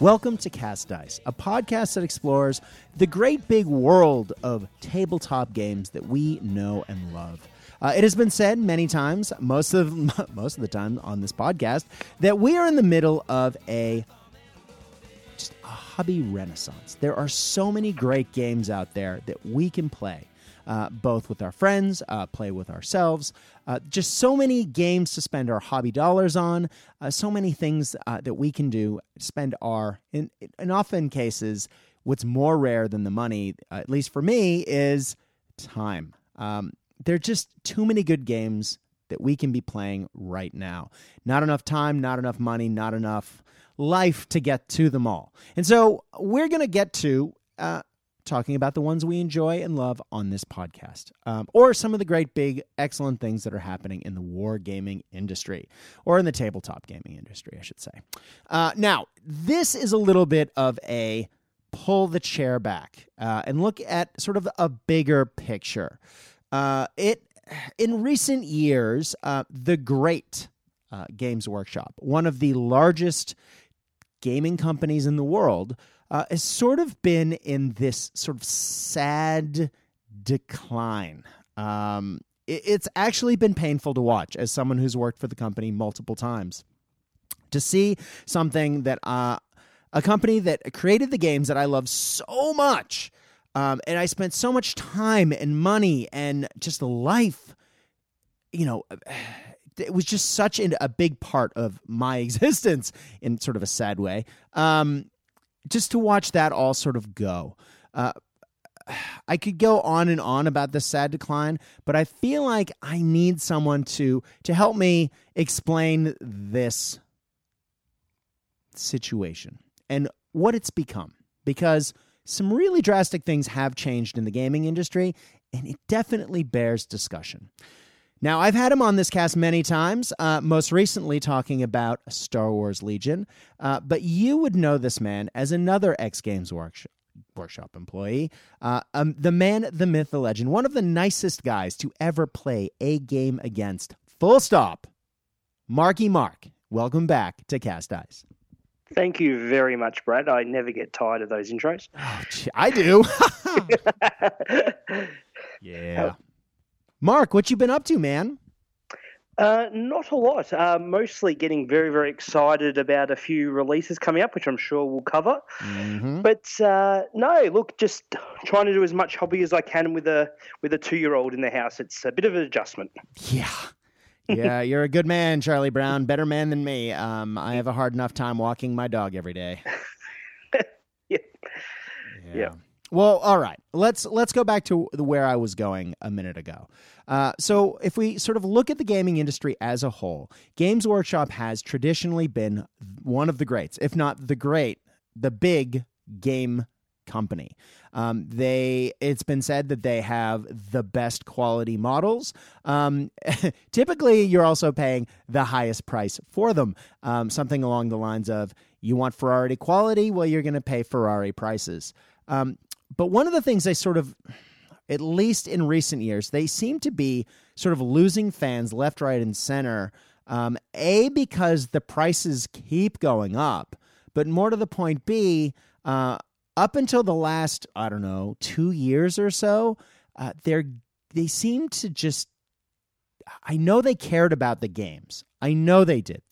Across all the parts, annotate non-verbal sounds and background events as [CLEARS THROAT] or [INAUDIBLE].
Welcome to Cast Dice, a podcast that explores the great big world of tabletop games that we know and love. Uh, it has been said many times, most of [LAUGHS] most of the time on this podcast, that we are in the middle of a just a hobby renaissance. There are so many great games out there that we can play uh, both with our friends, uh, play with ourselves. Uh, just so many games to spend our hobby dollars on, uh, so many things uh, that we can do, spend our, in, in often cases, what's more rare than the money, at least for me, is time. Um, there are just too many good games that we can be playing right now. Not enough time, not enough money, not enough life to get to them all. And so we're going to get to uh, talking about the ones we enjoy and love on this podcast, um, or some of the great, big, excellent things that are happening in the war gaming industry, or in the tabletop gaming industry, I should say. Uh, now, this is a little bit of a pull the chair back uh, and look at sort of a bigger picture. Uh, it in recent years, uh, the great uh, Games Workshop, one of the largest gaming companies in the world, uh, has sort of been in this sort of sad decline. Um, it, it's actually been painful to watch as someone who's worked for the company multiple times to see something that uh, a company that created the games that I love so much. Um, and I spent so much time and money and just life, you know, [SIGHS] it was just such a big part of my [LAUGHS] existence in sort of a sad way. Um, just to watch that all sort of go. Uh, I could go on and on about the sad decline, but I feel like I need someone to to help me explain this situation and what it's become because some really drastic things have changed in the gaming industry and it definitely bears discussion. Now, I've had him on this cast many times, uh, most recently talking about Star Wars Legion, uh, but you would know this man as another X Games workshop. Workshop employee, uh, um, the man, the myth, the legend, one of the nicest guys to ever play a game against. Full stop. Marky Mark, welcome back to Cast Dice. Thank you very much, Brad. I never get tired of those intros. Oh, gee, I do. [LAUGHS] [LAUGHS] yeah. Mark, what you been up to, man? Uh, not a lot. Uh, mostly getting very, very excited about a few releases coming up, which I'm sure we'll cover. Mm-hmm. But uh, no, look, just trying to do as much hobby as I can with a with a two year old in the house. It's a bit of an adjustment. Yeah. Yeah, [LAUGHS] you're a good man, Charlie Brown. Better man than me. Um, I have a hard enough time walking my dog every day. [LAUGHS] yeah. yeah. yeah. Well, all right. Let's let's go back to where I was going a minute ago. Uh, so, if we sort of look at the gaming industry as a whole, Games Workshop has traditionally been one of the greats, if not the great, the big game company. Um, they it's been said that they have the best quality models. Um, [LAUGHS] typically, you're also paying the highest price for them. Um, something along the lines of you want Ferrari quality, well, you're going to pay Ferrari prices. But one of the things they sort of, at least in recent years, they seem to be sort of losing fans left, right, and center. Um, a, because the prices keep going up, but more to the point, B, uh, up until the last, I don't know, two years or so, uh, they're they seem to just I know they cared about the games. I know they did.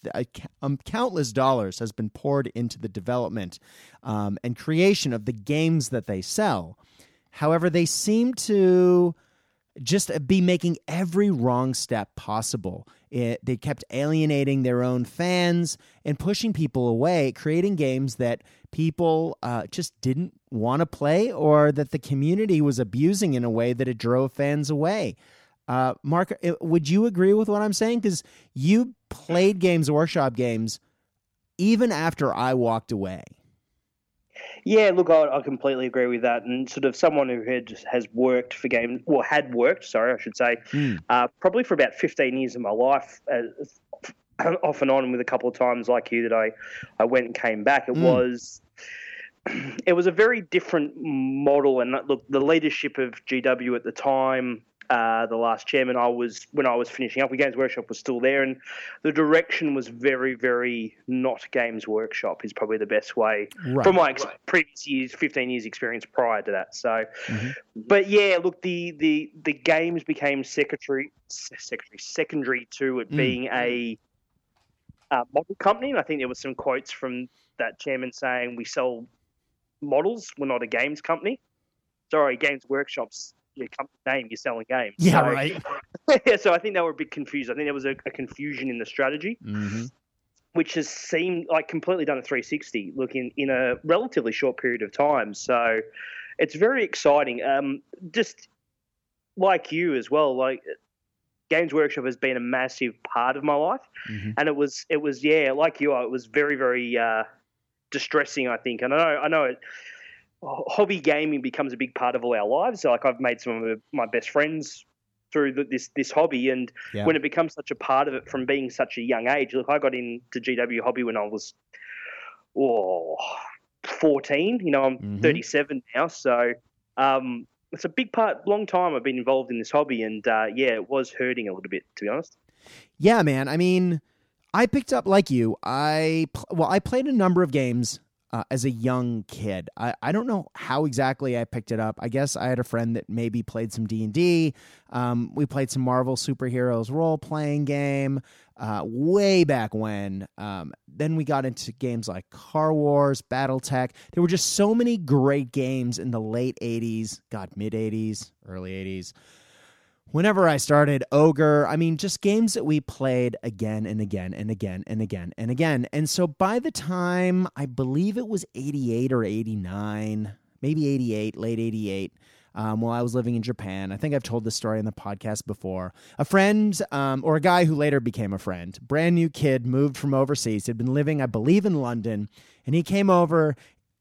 Um, countless dollars has been poured into the development um, and creation of the games that they sell. However, they seem to just be making every wrong step possible. It, they kept alienating their own fans and pushing people away, creating games that people uh, just didn't want to play or that the community was abusing in a way that it drove fans away. Uh, Mark, uh, would you agree with what I'm saying? Because you played Games Workshop games even after I walked away. Yeah, look, I, I, completely agree with that. And sort of someone who had has worked for games, well, had worked, sorry, I should say, mm. uh, probably for about 15 years of my life, uh, [CLEARS THROAT] off and on with a couple of times like you that I, I went and came back. It mm. was [CLEARS THROAT] it was a very different model. And look, the leadership of GW at the time uh, the last chairman, I was when I was finishing up. Games Workshop was still there, and the direction was very, very not Games Workshop. Is probably the best way right. from my ex- right. previous years, fifteen years experience prior to that. So, mm-hmm. but yeah, look, the the the games became secretary secretary secondary to it mm. being a uh, model company, and I think there was some quotes from that chairman saying we sell models, we're not a games company. Sorry, Games Workshops your company name, you're selling games. Yeah, so, right. [LAUGHS] yeah, so I think they were a bit confused. I think there was a, a confusion in the strategy, mm-hmm. which has seemed like completely done a 360 look in, in a relatively short period of time. So it's very exciting. Um, just like you as well, like Games Workshop has been a massive part of my life, mm-hmm. and it was it was yeah, like you, it was very very uh, distressing. I think, and I know I know it hobby gaming becomes a big part of all our lives. Like I've made some of my best friends through this this hobby, and yeah. when it becomes such a part of it from being such a young age. Look, I got into GW hobby when I was oh, 14. You know, I'm mm-hmm. 37 now, so um, it's a big part. Long time I've been involved in this hobby, and uh, yeah, it was hurting a little bit to be honest. Yeah, man. I mean. I picked up like you. I well, I played a number of games uh, as a young kid. I, I don't know how exactly I picked it up. I guess I had a friend that maybe played some D and D. Um, we played some Marvel superheroes role playing game uh, way back when. Um, then we got into games like Car Wars, BattleTech. There were just so many great games in the late '80s, God, mid '80s, early '80s whenever I started Ogre, I mean, just games that we played again and again and again and again and again. And so by the time I believe it was 88 or 89, maybe 88, late 88, um, while I was living in Japan. I think I've told this story on the podcast before. A friend, um, or a guy who later became a friend, brand new kid, moved from overseas, had been living, I believe, in London, and he came over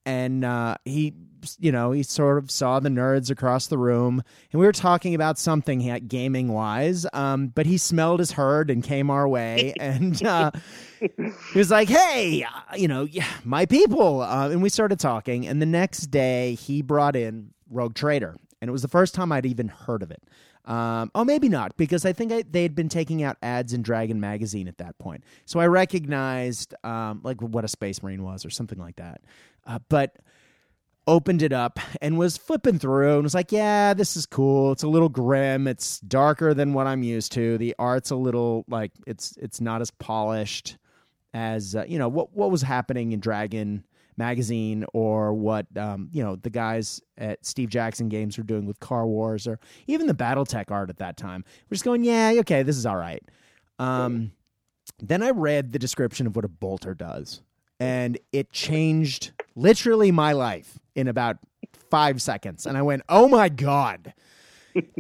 and uh, he you know he sort of saw the nerds across the room and we were talking about something gaming wise um, but he smelled his herd and came our way [LAUGHS] and uh, he was like hey uh, you know my people uh, and we started talking and the next day he brought in rogue trader and it was the first time i'd even heard of it um, oh, maybe not, because I think I, they had been taking out ads in Dragon magazine at that point. So I recognized um, like what a Space Marine was or something like that. Uh, but opened it up and was flipping through and was like, "Yeah, this is cool. It's a little grim. It's darker than what I'm used to. The art's a little like it's it's not as polished as uh, you know what what was happening in Dragon magazine or what um, you know the guys at Steve Jackson Games were doing with Car Wars or even the BattleTech art at that time. We're just going, yeah, okay, this is all right. Um, then I read the description of what a bolter does, and it changed literally my life in about five seconds. And I went, oh my God.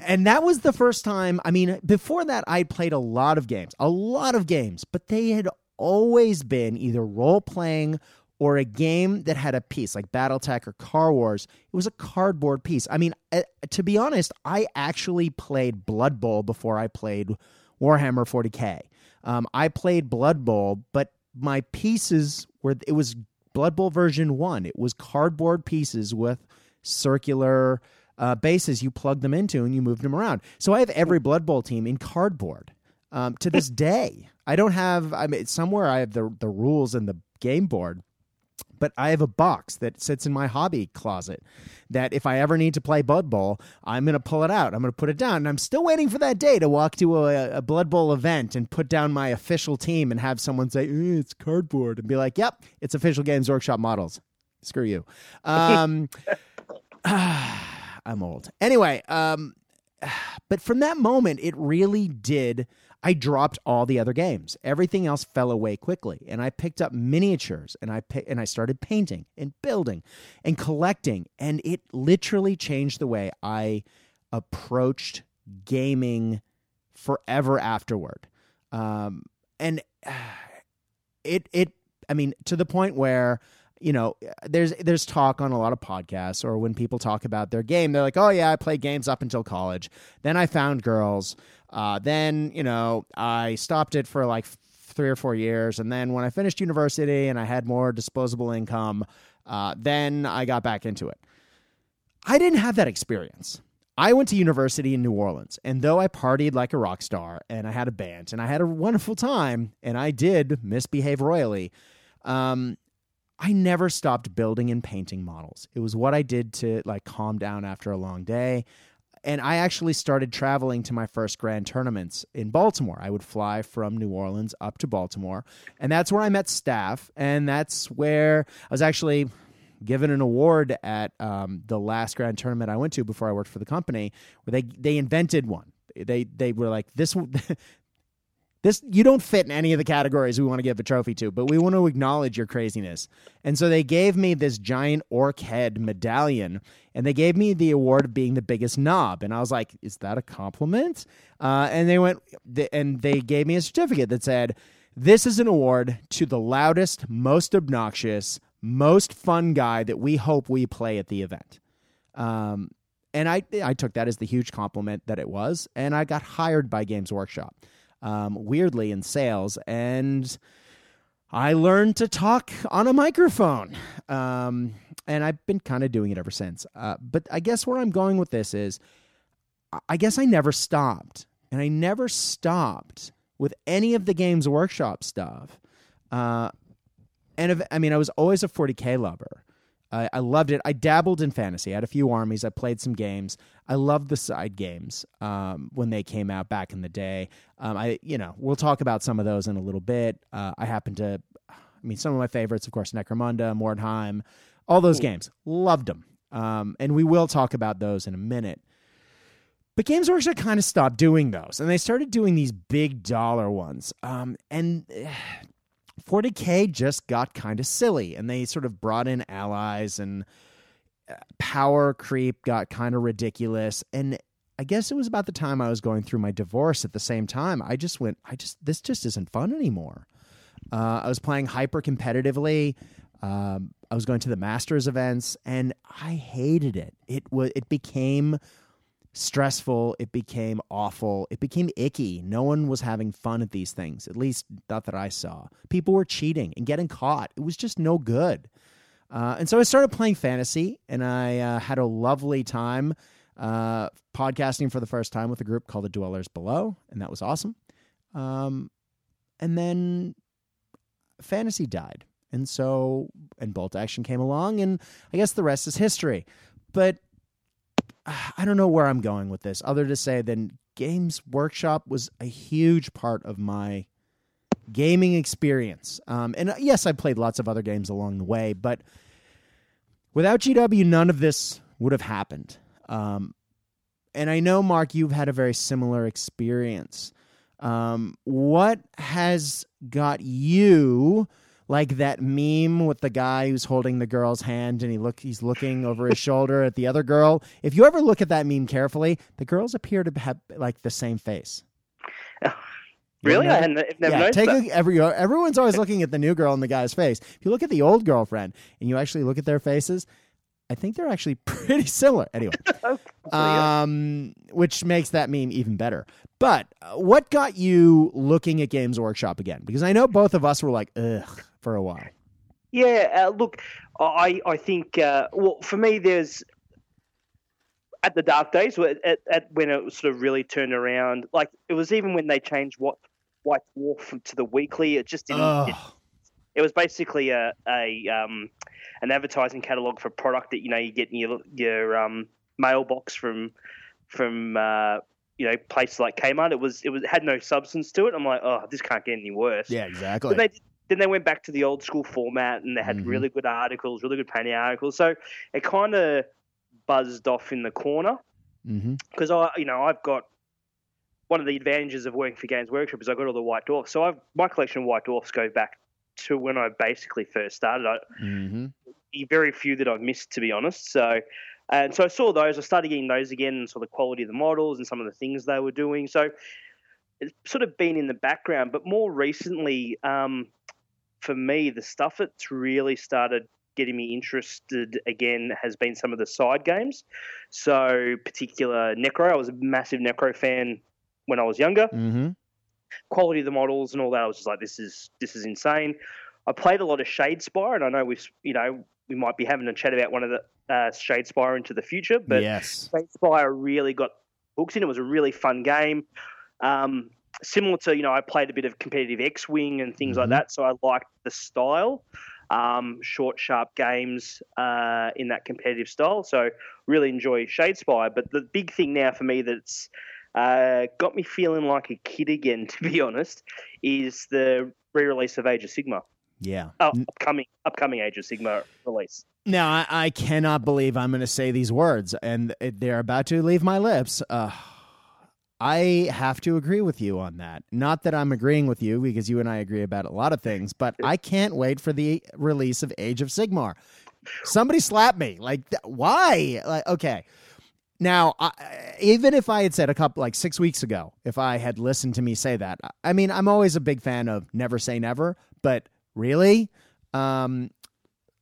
and that was the first time. I mean, before that, I played a lot of games, a lot of games, but they had always been either role playing or a game that had a piece like Battletech or Car Wars. It was a cardboard piece. I mean, uh, to be honest, I actually played Blood Bowl before I played Warhammer 40K. Um, I played Blood Bowl, but my pieces were, it was Blood Bowl version 1. It was cardboard pieces with circular uh, bases you plugged them into and you moved them around. So I have every Blood Bowl team in cardboard um, to this [LAUGHS] day. I don't have, I mean, somewhere I have the, the rules and the game board but I have a box that sits in my hobby closet that if I ever need to play Blood Bowl, I'm going to pull it out. I'm going to put it down. And I'm still waiting for that day to walk to a, a Blood Bowl event and put down my official team and have someone say, eh, it's cardboard and be like, yep, it's official Games Workshop models. Screw you. Um, [SIGHS] I'm old. Anyway, um, [SIGHS] but from that moment, it really did I dropped all the other games. Everything else fell away quickly, and I picked up miniatures and I and I started painting and building and collecting, and it literally changed the way I approached gaming forever afterward. Um, and [SIGHS] it it I mean to the point where you know there's there's talk on a lot of podcasts or when people talk about their game they're like oh yeah i played games up until college then i found girls uh, then, you know, I stopped it for like three or four years. And then when I finished university and I had more disposable income, uh, then I got back into it. I didn't have that experience. I went to university in New Orleans, and though I partied like a rock star and I had a band and I had a wonderful time and I did misbehave royally, um, I never stopped building and painting models. It was what I did to like calm down after a long day. And I actually started traveling to my first grand tournaments in Baltimore. I would fly from New Orleans up to Baltimore, and that's where I met staff. And that's where I was actually given an award at um, the last grand tournament I went to before I worked for the company, where they they invented one. They they were like this. [LAUGHS] This you don't fit in any of the categories we want to give a trophy to, but we want to acknowledge your craziness. And so they gave me this giant orc head medallion, and they gave me the award of being the biggest knob. And I was like, "Is that a compliment?" Uh, and they went, and they gave me a certificate that said, "This is an award to the loudest, most obnoxious, most fun guy that we hope we play at the event. Um, and I, I took that as the huge compliment that it was. And I got hired by Games Workshop, um, weirdly in sales. And I learned to talk on a microphone. Um, and I've been kind of doing it ever since. Uh, but I guess where I'm going with this is I guess I never stopped. And I never stopped with any of the Games Workshop stuff. Uh, and I mean, I was always a 40k lover. I, I loved it. I dabbled in fantasy. I had a few armies. I played some games. I loved the side games um, when they came out back in the day. Um, I, you know, we'll talk about some of those in a little bit. Uh, I happen to, I mean, some of my favorites, of course, Necromunda, Mordheim, all those Ooh. games. Loved them. Um, and we will talk about those in a minute. But Games Workshop kind of stopped doing those, and they started doing these big dollar ones. Um, and 40K just got kind of silly and they sort of brought in allies and uh, power creep got kind of ridiculous. And I guess it was about the time I was going through my divorce at the same time. I just went, I just, this just isn't fun anymore. Uh, I was playing hyper competitively. Um, I was going to the Masters events and I hated it. It was, it became stressful. It became awful. It became icky. No one was having fun at these things, at least not that I saw. People were cheating and getting caught. It was just no good. Uh, and so I started playing fantasy, and I uh, had a lovely time uh, podcasting for the first time with a group called the Dwellers Below, and that was awesome. Um, and then fantasy died. And so, and Bolt Action came along, and I guess the rest is history. But I don't know where I'm going with this, other to say than Games Workshop was a huge part of my gaming experience. Um, and uh, yes, I played lots of other games along the way, but without GW, none of this would have happened. Um, and I know, Mark, you've had a very similar experience. Um, what has got you like that meme with the guy who's holding the girl's hand and he look he's looking over his shoulder at the other girl. If you ever look at that meme carefully, the girls appear to have like the same face. really? I never yeah, take a, every, everyone's always looking at the new girl and the guy's face. If you look at the old girlfriend and you actually look at their faces, I think they're actually [LAUGHS] pretty similar. Anyway, [LAUGHS] um, which makes that meme even better. But uh, what got you looking at Games Workshop again? Because I know both of us were like, ugh, for a while. Yeah, uh, look, I I think uh, well for me there's at the dark days at, at when it sort of really turned around. Like it was even when they changed what White Dwarf to the weekly. It just didn't. It, it, was basically a a um, an advertising catalog for product that you know you get in your your um, mailbox from from uh, you know places like Kmart. It was it was it had no substance to it. I'm like, oh, this can't get any worse. Yeah, exactly. But they then they went back to the old school format and they had mm-hmm. really good articles, really good painting articles. So it kind of buzzed off in the corner because mm-hmm. I, you know, I've got one of the advantages of working for Games Workshop is I've got all the White Dwarfs. So I've, my collection of White Dwarfs go back to when I basically first started. I, mm-hmm. Very few that I've missed, to be honest. So, and so I saw those. I started getting those again and saw the quality of the models and some of the things they were doing. So it's sort of been in the background, but more recently, um, for me, the stuff that's really started getting me interested again has been some of the side games. So, particular Necro, I was a massive Necro fan when I was younger. Mm-hmm. Quality of the models and all that, I was just like, this is this is insane. I played a lot of Shadespire, and I know we've you know we might be having a chat about one of the uh, Shadespire into the future. But yes. Shadespire really got hooks in. It was a really fun game. Um, similar to you know, I played a bit of competitive X Wing and things Mm-hmm. like that, so I liked the style. Um, short, sharp games uh, in that competitive style. So really enjoy Shadespire. But the big thing now for me that's uh, got me feeling like a kid again, [LAUGHS] to be honest, is the re-release of Age of Sigmar. Yeah. Oh, upcoming upcoming Age of Sigmar release. Now, I, I cannot believe I'm going to say these words, and they're about to leave my lips. Uh, I have to agree with you on that. Not that I'm agreeing with you, because you and I agree about a lot of things, but I can't wait for the release of Age of Sigmar. Somebody slap me. Like, th- why? Like, okay. Now, I, even if I had said a couple, like six weeks ago, if I had listened to me say that, I mean, I'm always a big fan of never say never, but really? Um,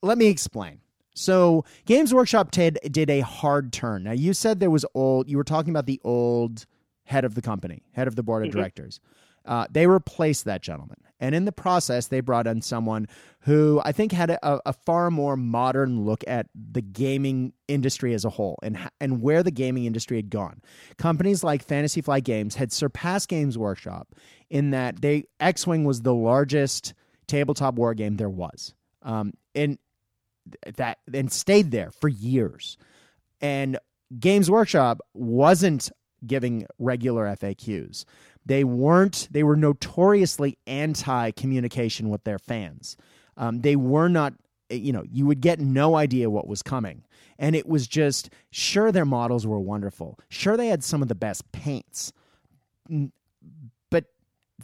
let me explain. So, Games Workshop did, did a hard turn. Now, you said there was old, you were talking about the old head of the company, head of the board of Mhm. directors. Uh, they replaced that gentleman. And in the process, they brought in someone who I think had a, a far more modern look at the gaming industry as a whole and, and where the gaming industry had gone. Companies like Fantasy Flight Games had surpassed Games Workshop in that they X Wing was the largest tabletop war game there was. Um, and that and stayed there for years. And Games Workshop wasn't giving regular FAQs. They weren't. They were notoriously anti communication with their fans. Um, they were not. You know, you would get no idea what was coming, and it was just sure their models were wonderful. Sure, they had some of the best paints, but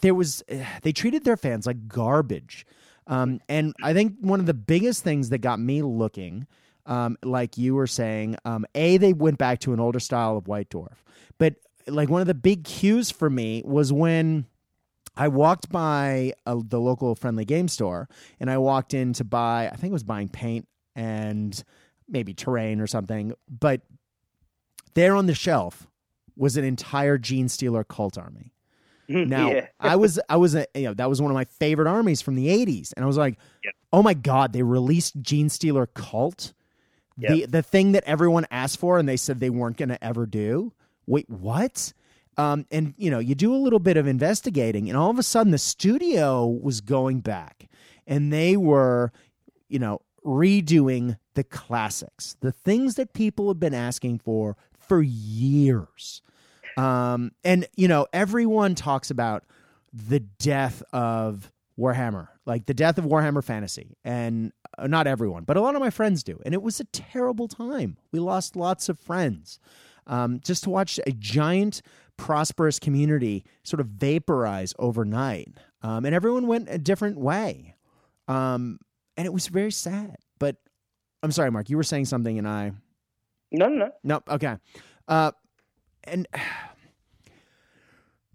there was they treated their fans like garbage. Um, and I think one of the biggest things that got me looking, um, like you were saying, um, a they went back to an older style of White Dwarf, but like one of the big cues for me was when I walked by a, the local friendly game store and I walked in to buy, I think it was buying paint and maybe terrain or something, but there on the shelf was an entire Genestealer cult army. [LAUGHS] Now yeah. I was I was a you know that was one of my favorite armies from the '80s, and I was like, oh my god, they released Genestealer Cult, Yep. the thing that everyone asked for, and they said they weren't going to ever do. Wait, what? Um, and you know, you do a little bit of investigating, and all of a sudden, the studio was going back, and they were, you know, redoing the classics, the things that people have been asking for for years. Um, and you know, everyone talks about the death of Warhammer, like the death of Warhammer Fantasy, and not everyone, but a lot of my friends do. And it was a terrible time. We lost lots of friends. Um, just to watch a giant, prosperous community sort of vaporize overnight, um, and everyone went a different way, um, and it was very sad. But I'm sorry, Mark, you were saying something, and I No, no, no. Nope. Okay. Uh, and [SIGHS]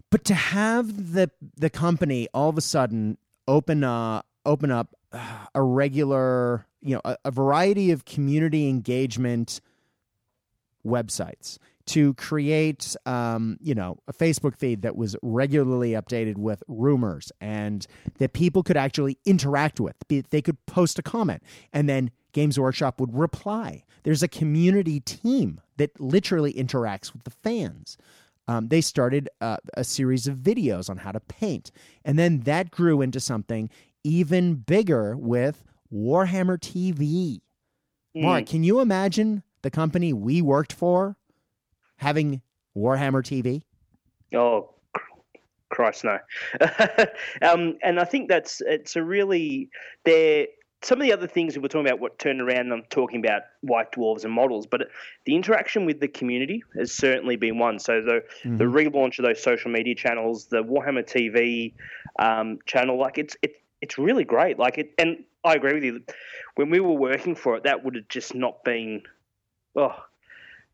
but to have the the company all of a sudden open uh open up uh, [SIGHS] a regular you know a, a variety of community engagement websites to create um, you know a facebook feed that was regularly updated with rumors and that people could actually interact with. They could post a comment and then games workshop would reply. There's a community team that literally interacts with the fans. Um, they started uh, a series of videos on how to paint. And then that grew into something even bigger with warhammer tv Mark, can you imagine the company we worked for having Warhammer TV? Oh, Christ, no. [LAUGHS] um, and I think that's it's a really there. Some of the other things we were talking about, what turned around, I'm talking about white dwarves and models, but the interaction with the community has certainly been one. So the the relaunch of those social media channels, the Warhammer TV um, channel, like it's it, it's really great. Like it, and I agree with you. When we were working for it, that would have just not been. Oh,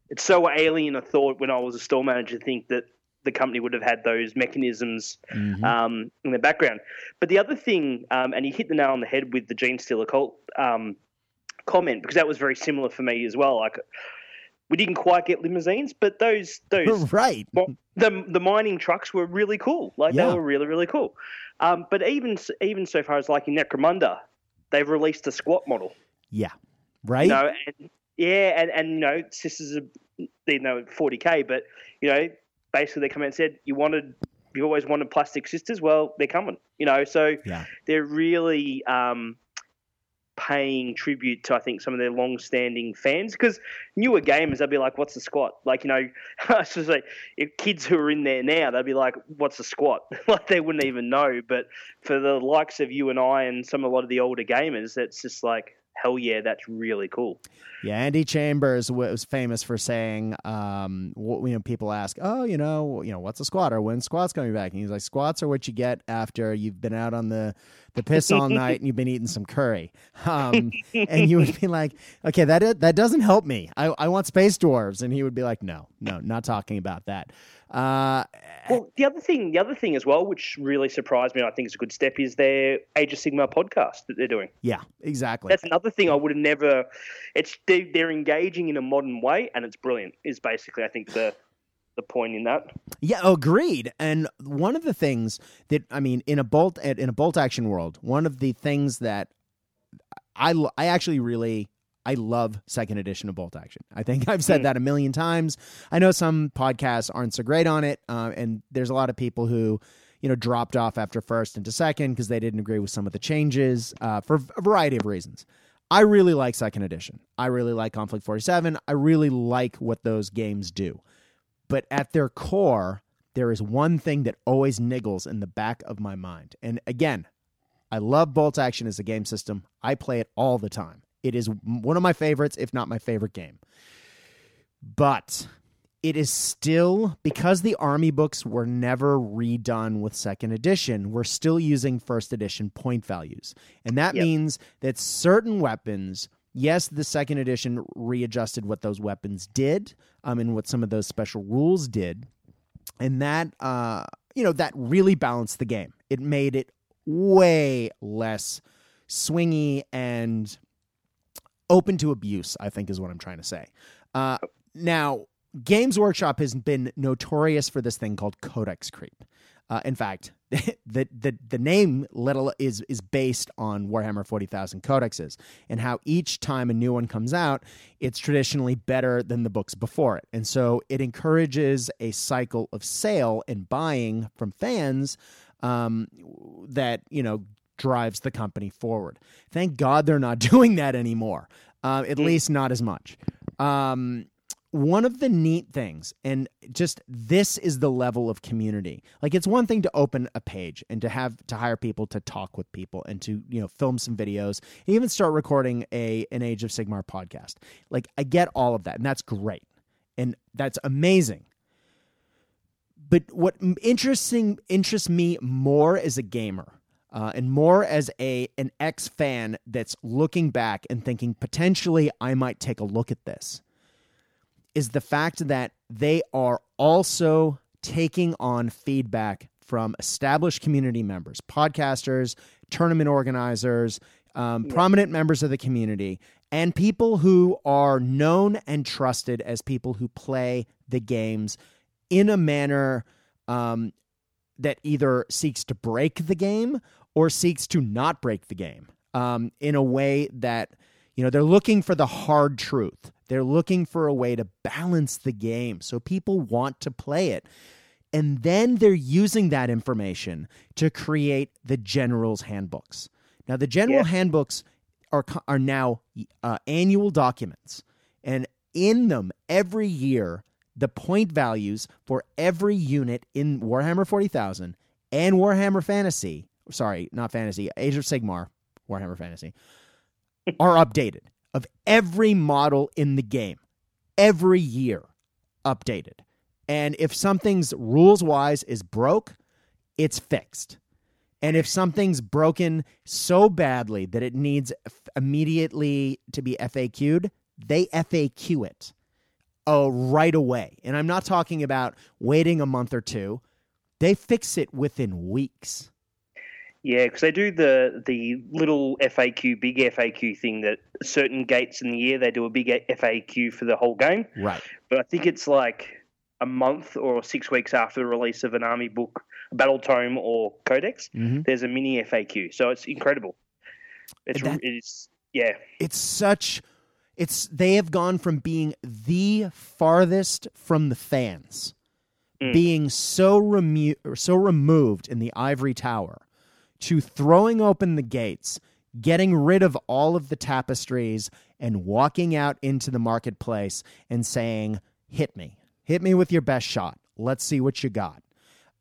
it's so alien a thought when I was a store manager to think that the company would have had those mechanisms Mhm. um, in the background. But the other thing, um, and you hit the nail on the head with the Genestealer cult um, comment, because that was very similar for me as well. Like we didn't quite get limousines, but those those [LAUGHS] right. the the mining trucks were really cool. Like Yeah. they were really really cool. Um, but even even so far as like in Necromunda, they've released a squat model. Yeah. right? You know, and, yeah, and and you know, sisters are you know 40k, but you know, basically they come out and said you wanted you always wanted plastic sisters. Well, they're coming. You know, so Yeah. they're really um, paying tribute to I think some of their long-standing fans because newer gamers they'll be like, "What's the squat?" Like you know, [LAUGHS] just like if kids who are in there now they'll be like, "What's the squat?" [LAUGHS] like they wouldn't even know. But for the likes of you and I and some of a lot of the older gamers, it's just like. Hell yeah, that's really cool. Yeah, Andy Chambers was famous for saying, um, what, you know, people ask, oh, you know, you know, what's a squat or when squats coming back? And he's like, squats are what you get after you've been out on the the piss all [LAUGHS] night and you've been eating some curry. Um, and you would be like, okay, that that doesn't help me. I, I want space dwarves, and he would be like, no, no, not talking about that. Uh, Well, the other thing, the other thing as well, which really surprised me, and I think is a good step, is their Age of Sigmar podcast that they're doing. yeah, exactly. That's another thing I would have never. It's they, they're engaging in a modern way, and it's brilliant. Is basically I think the the point in that. Yeah, agreed. And one of the things that I mean in a bolt in a bolt action world, one of the things that I I actually really I love second edition of bolt action. I think [LAUGHS] I've said Mm. that a million times. I know some podcasts aren't so great on it, uh, and there's a lot of people who you know dropped off after first into second because they didn't agree with some of the changes uh, for a variety of reasons. I really like second edition. I really like Conflict 47. I really like what those games do but at their core, there is one thing that always niggles in the back of my mind. And again, I love Bolt Action as a game system. I play it all the time. It is one of my favorites, if not my favorite game. But it is still because the army books were never redone with second edition, we're still using first edition point values. And that Yep. means that certain weapons, yes, the second edition readjusted what those weapons did, um, and what some of those special rules did. And that uh, you know, that really balanced the game. It made it way less swingy and open to abuse, I think is what I'm trying to say. Uh, now, Games Workshop has been notorious for this thing called codex creep. Uh, in fact, [LAUGHS] the, the the name little is is based on Warhammer 40,000 codexes and how each time a new one comes out, it's traditionally better than the books before it. And so it encourages a cycle of sale and buying from fans um, that, you know, drives the company forward. Thank God they're not [LAUGHS] doing that anymore, uh, at least not as much. Um, one of the neat things, and just this is the level of community. Like it's one thing to open a page and to have to hire people to talk with people and to you know film some videos, and even start recording a an Age of Sigmar podcast. Like I get all of that, and that's great, and that's amazing. But what interesting interests me more as a gamer, uh, and more as a an ex fan that's looking back and thinking potentially I might take a look at this, is the fact that they are also taking on feedback from established community members, podcasters, tournament organizers, um, prominent members of the community, and people who are known and trusted as people who play the games in a manner um, that either seeks to break the game or seeks to not break the game um, in a way that you know they're looking for the hard truth. They're looking for a way to balance the game so people want to play it. And then they're using that information to create the general's handbooks. Now the general Yeah. handbooks are are now uh, annual documents. And in them every year the point values for every unit in Warhammer 40,000 and Warhammer Fantasy, sorry, not Fantasy, Age of Sigmar, Warhammer Fantasy, [LAUGHS] are updated of every model in the game. Every year updated. And if something's rules wise is broke, it's fixed. And if something's broken so badly that it needs immediately to be FAQ'd, they FAQ it uh, right away. And I'm not talking about waiting a month or two. They fix it within weeks. Yeah, because they do the the little FAQ, big FAQ thing that certain gates in the year they do a big FAQ for the whole game. Right. But I think it's like a month or six weeks after the release of an army book, battle tome, or codex. Mhm. There's a mini FAQ, so it's incredible. It's That- it's yeah, It's such it's they have gone from being the farthest from the fans, Mm. being so remu- so removed in the ivory tower, to throwing open the gates, getting rid of all of the tapestries, and walking out into the marketplace and saying, "Hit me, hit me with your best shot. Let's see what you got."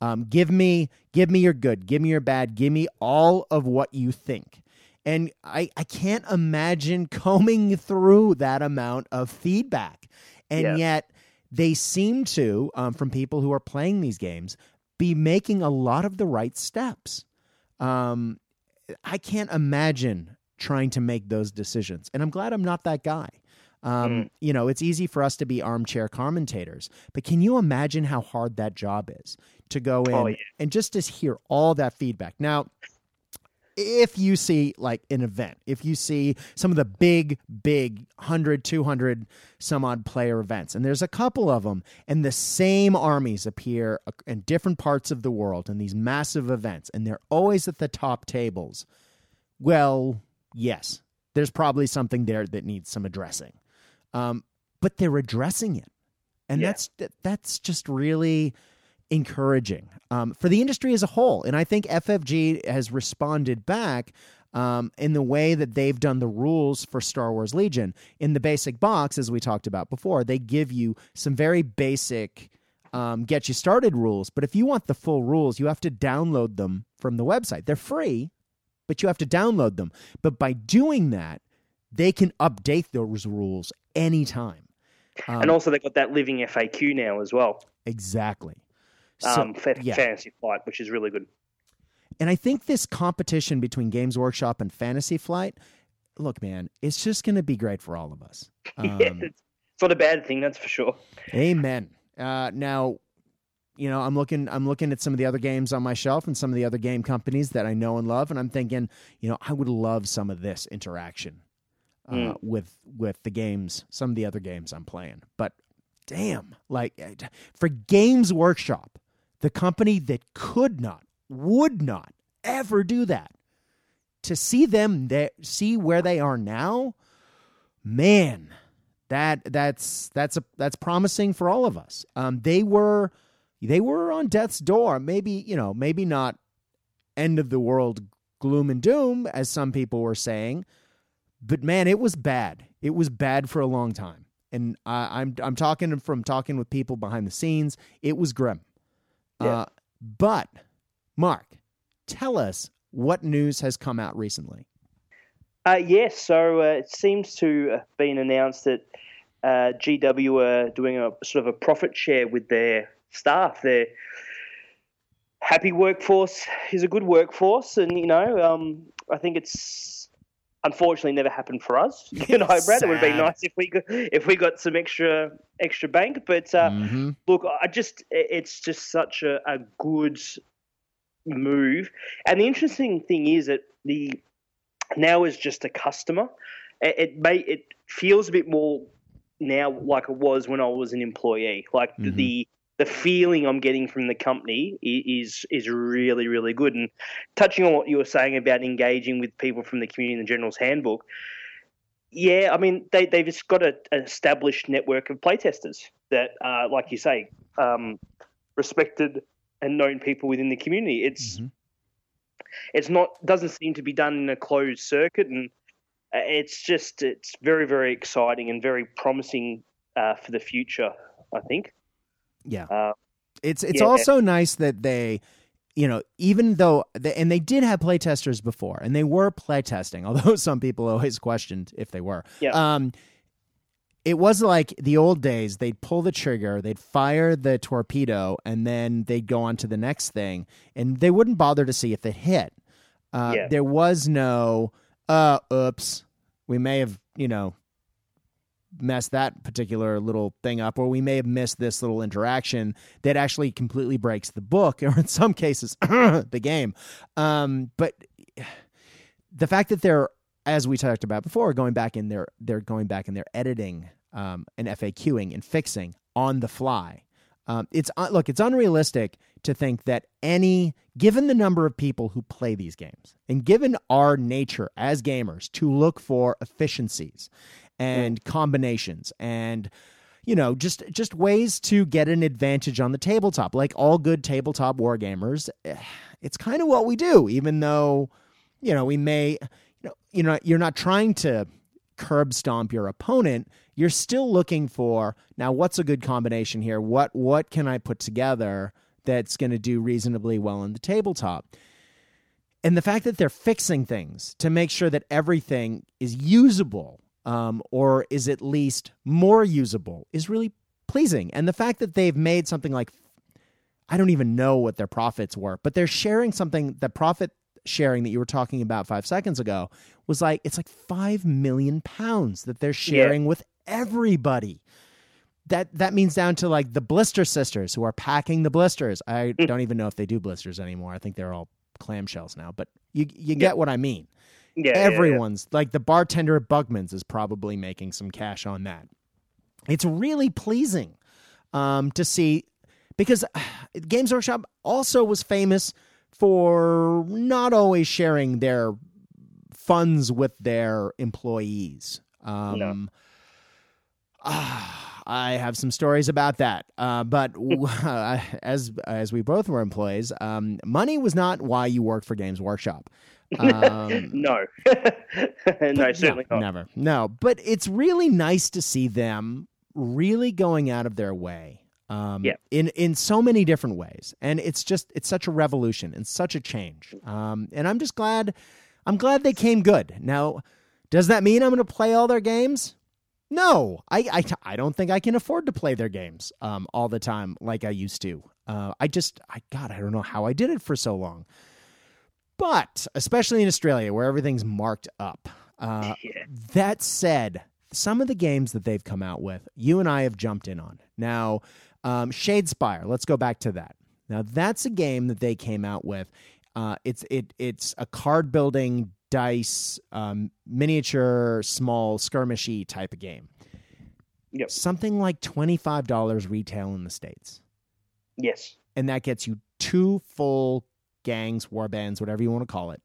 Um, give me, give me your good, give me your bad, give me all of what you think. And I, I can't imagine [LAUGHS] combing through that amount of feedback. And Yeah. yet they seem to, um, from people who are playing these games, be making a lot of the right steps. Um, I can't imagine trying to make those decisions. And I'm glad I'm not that guy. Um, You know, it's easy for us to be armchair commentators, but can you imagine how hard that job is to go in Oh, yeah. and just to hear all that feedback? Now, if you see like an event, if you see some of the big, big 100, 200 some odd player events, and there's a couple of them, and the same armies appear in different parts of the world in these massive events, and they're always at the top tables, well, yes, there's probably something there that needs some addressing. Um, but they're addressing it. And Yeah. that's that's just really encouraging um, for the industry as a whole. And I think FFG has responded back um, in the way that they've done the rules for Star Wars Legion. In the basic box, as we talked about before, they give you some very basic um, get you started rules. But if you want the full rules, you have to download them from the website. They're free, but you have to download them. But by doing that, they can update those rules anytime. Um, and also they've got that living FAQ now as well. Exactly. So, Um, fa- yeah. Fantasy Flight, which is really good. And I think this competition between Games Workshop and Fantasy Flight, look, man, it's just going to be great for all of us. [LAUGHS] Um, yeah, it's, it's not a bad thing, that's for sure. Amen. Uh, now, you know, I'm looking, I'm looking at some of the other games on my shelf and some of the other game companies that I know and love, and I'm thinking, you know, I would love some of this interaction uh, Mm. with with the games, some of the other games I'm playing. But damn, like uh, for Games Workshop, the company that could not, would not ever do that, to see them there, see where they are now, man, that that's that's a that's promising for all of us. Um, they were they were on death's door. Maybe you know, maybe not end of the world gloom and doom as some people were saying, but man, it was bad. It was bad for a long time, and I, I'm I'm talking from talking with people behind the scenes. It was grim. Yeah. Uh, but Mark, tell us what news has come out recently. Uh, yes, so uh, it seems to have been announced that uh, GW are doing a sort of a profit share with their staff. Their happy workforce is a good workforce, and you know, um, I think it's unfortunately never happened for us. [LAUGHS] You know, Brad, it would be nice if we got, if we got some extra extra bank, but uh, Mhm. look, I just it's just such a, a good move. And the interesting thing is that the now is just a customer. It, it may it feels a bit more now like it was when I was an employee. Like Mhm. the the feeling I'm getting from the company is is really really good. And touching on what you were saying about engaging with people from the community in the General's Handbook. Yeah, I mean they they've just got a, an established network of playtesters that, uh, like you say, um, respected and known people within the community. It's Mhm. it's not doesn't seem to be done in a closed circuit, and uh, it's just it's very very exciting and very promising uh, for the future. I think. Yeah. Uh, It's it's Yeah. also nice that they, you know, even though they, and they did have playtesters before, and they were playtesting, [LAUGHS] although some people always questioned if they were. Yeah. Um, it was like the old days. They'd pull the trigger, they'd fire the torpedo, and then they'd go on to the next thing, and they wouldn't bother to see if it hit. Uh, Yeah. There was no, uh, oops, we may have, you know, messed that particular little thing up, or we may have missed this little interaction that actually completely breaks the book, [LAUGHS] or in some cases, [CLEARS THROAT] the game. Um, but the fact that they're, as we talked about before, going back in their, they're going back in their editing um, and FAQing and fixing on the fly. Um, it's uh, look, it's unrealistic to think that any, given the number of people who play these games, and given our nature as gamers to look for efficiencies and combinations and you know just just ways to get an advantage on the tabletop. Like all good tabletop wargamers eh, it's kind of what we do even though you know we may you know you know you're not trying to curb stomp your opponent. You're still looking for now what's a good combination here? What what can i put together that's going to do reasonably well in the tabletop? And the fact that they're fixing things to make sure that everything is usable um, or is at least more usable is really pleasing. And the fact that they've made something like I don't even know what their profits were, but they're sharing something the profit sharing that you were talking about five seconds ago was like it's like five million pounds that they're sharing yeah. with everybody. That that means down to like the blister sisters who are packing the blisters. I hmm. don't even know if they do blisters anymore. I think they're all clamshells now, but you you get what I mean. Yeah, everyone's yeah, like the bartender at Bugman's is probably making some cash on that. It's really pleasing um, to see because uh, [SIGHS] Games Workshop also was famous for not always sharing their funds with their employees. Um, no. uh, [SIGHS] I have some stories about that. Uh, but [LAUGHS] uh, [LAUGHS] as as we both were employees, um, money was not why you worked for Games Workshop. Um, [LAUGHS] [LAUGHS] no, no, certainly no, not. Never, no. But it's really nice to see them really going out of their way. Um, yeah. in in so many different ways, and it's just it's such a revolution and such a change. Um, and I'm just glad, I'm glad they came good. Now, does that mean I'm going to play all their games? No, I, I, I don't think I can afford to play their games um, all the time like I used to. Uh, I just, I God, I don't know how I did it for so long. But especially in Australia where everything's marked up. Uh, [LAUGHS] yeah. That said, some of the games that they've come out with, you and I have jumped in on. Now, um, Shadespire, let's go back to that. Now, that's a game that they came out with. Uh, it's it it's a card building dice um, miniature small skirmishy type of game. Yep. Something like twenty five dollars retail in the states. Yes. And that gets you two full gangs, war bands, whatever you want to call it,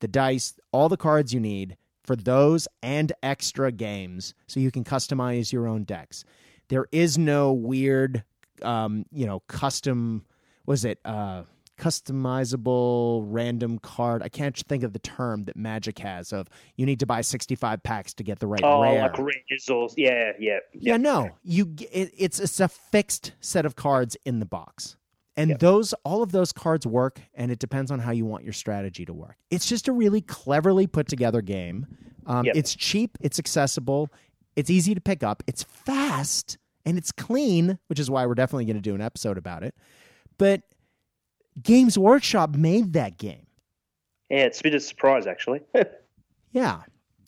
the dice, all the cards you need for those and extra games so you can customize your own decks. There is no weird, um, you know, custom, was it, uh, customizable random card. I can't think of the term that Magic has of you need to buy 65 packs to get the right oh, rare. like yeah, yeah, yeah. Yeah, no. You it, it's it's a fixed set of cards in the box. And yep. those all of those cards work and it depends on how you want your strategy to work. It's just a really cleverly put together game. Um, yep. it's cheap, it's accessible, it's easy to pick up, it's fast, and it's clean, which is why we're definitely going to do an episode about it. But Games Workshop made that game. Yeah, it's a bit of a surprise actually. [LAUGHS] yeah.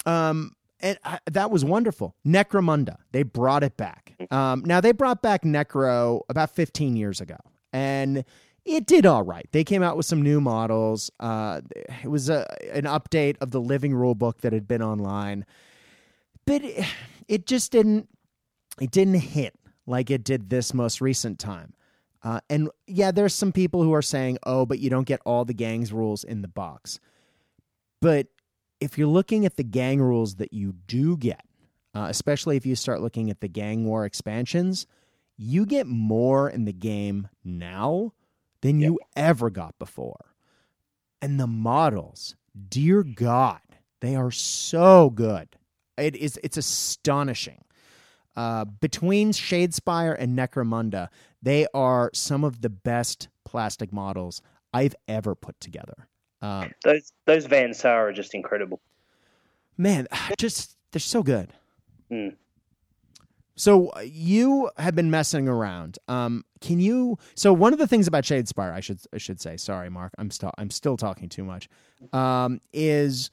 Um, and I, that was wonderful. Necromunda, they brought it back. Mm. Um, now they brought back Necro about 15 years ago and it did all right. They came out with some new models. Uh, it was a, an update of the living rule book that had been online, but it, it just didn't. It didn't hit like it did this most recent time. Uh, and yeah, there's some people who are saying, "Oh, but you don't get all the gangs rules in the box." But if you're looking at the gang rules that you do get, uh, especially if you start looking at the gang war expansions, you get more in the game now than yep. you ever got before. And the models, dear God, they are so good. It is it's astonishing. Uh, between Shadespire and Necromunda, they are some of the best plastic models I've ever put together. Uh, those those Van are just incredible. Man, [SIGHS] just they're so good. Mm. So uh, you have been messing around. Um, can you? So one of the things about Shadespire, I should I should say, sorry, Mark, I'm still I'm still talking too much. Um, is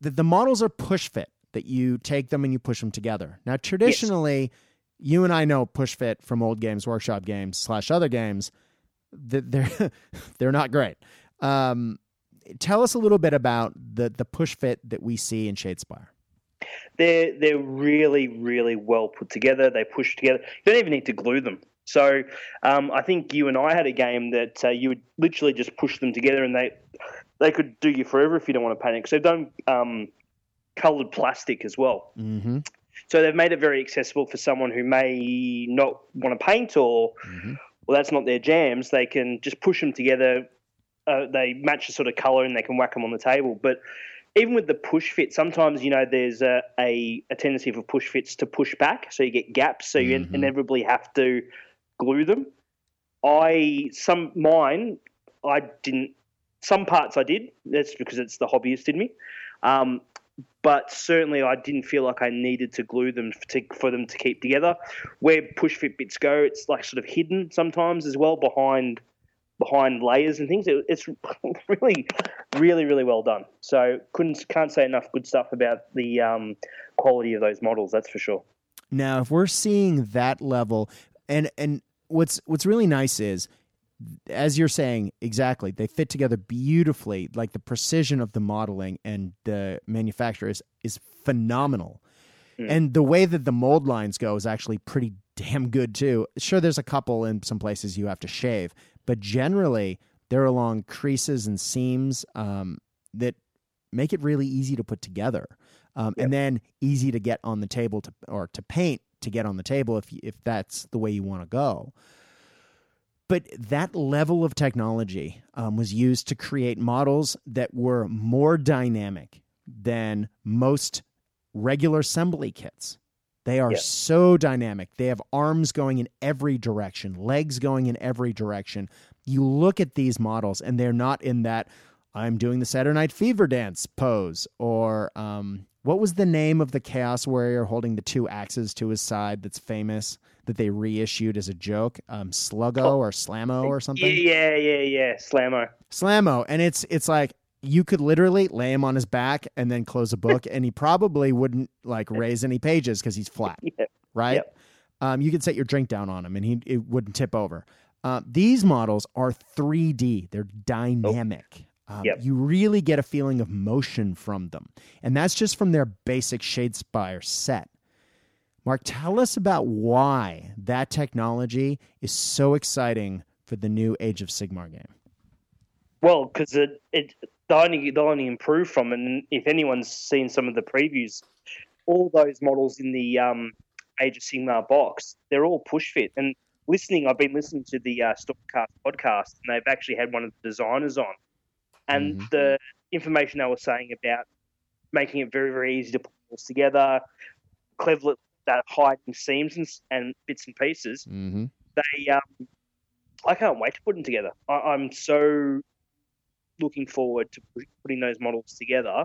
that the models are push fit that you take them and you push them together. Now, traditionally, yes. you and I know push fit from old games, workshop games slash other games. That they're [LAUGHS] they're not great. Um, tell us a little bit about the the push fit that we see in Shadespire they're they're really really well put together. They push together. You don't even need to glue them. So um, I think you and I had a game that uh, you would literally just push them together, and they they could do you forever if you don't want to panic. So they've done um, coloured plastic as well. Mm-hmm. So they've made it very accessible for someone who may not want to paint or, mm-hmm. well, that's not their jams. They can just push them together. Uh, they match the sort of color and they can whack them on the table. But even with the push fit, sometimes you know there's a, a, a, tendency for push fits to push back, so you get gaps, so you mm-hmm. inevitably have to glue them. I some mine I didn't. Some parts I did. That's because it's the hobbyist in me. Um, but certainly I didn't feel like I needed to glue them to, for them to keep together. Where push fit bits go, it's like sort of hidden sometimes as well behind behind layers and things. It, it's [LAUGHS] really, really, really well done. So couldn't can't say enough good stuff about the um, quality of those models. That's for sure. Now, if we're seeing that level, and and what's what's really nice is as you're saying exactly they fit together beautifully like the precision of the modeling and the manufacturer is, is phenomenal mm. and the way that the mold lines go is actually pretty damn good too sure there's a couple in some places you have to shave but generally they're along creases and seams um, that make it really easy to put together um, yep. and then easy to get on the table to or to paint to get on the table if if that's the way you want to go but that level of technology um, was used to create models that were more dynamic than most regular assembly kits. They are so dynamic. They have arms going in every direction, legs going in every direction. You look at these models, and they're not in that I'm doing the Saturday Night Fever dance pose or um, what was the name of the Chaos Warrior holding the two axes to his side that's famous that they reissued as a joke? Um, Sluggo oh, or Slammo or something? Yeah, yeah, yeah. Slammo. Slammo. And it's it's like you could literally lay him on his back and then close a book and he probably wouldn't like [LAUGHS] raise any pages because he's flat. [LAUGHS] Yep. Right? Yep. Um, you could set your drink down on him and he it wouldn't tip over. Uh, these models are 3D. They're dynamic. Um, yep. You really get a feeling of motion from them. And that's just from their basic Shadespire set. Mark, tell us about why that technology is so exciting for the new Age of Sigmar game. Well, because it, it they'll only, they'll only improve from. And if anyone's seen some of the previews, all those models in the um, Age of Sigmar box, they're all push fit. And listening, I've been listening to the uh, Stormcast podcast, and they've actually had one of the designers on and mm-hmm. the information they were saying about making it very very easy to put things together, clever that hiding seams and, and bits and pieces. Mm-hmm. They, um, I can't wait to put them together. I, am so looking forward to putting those models together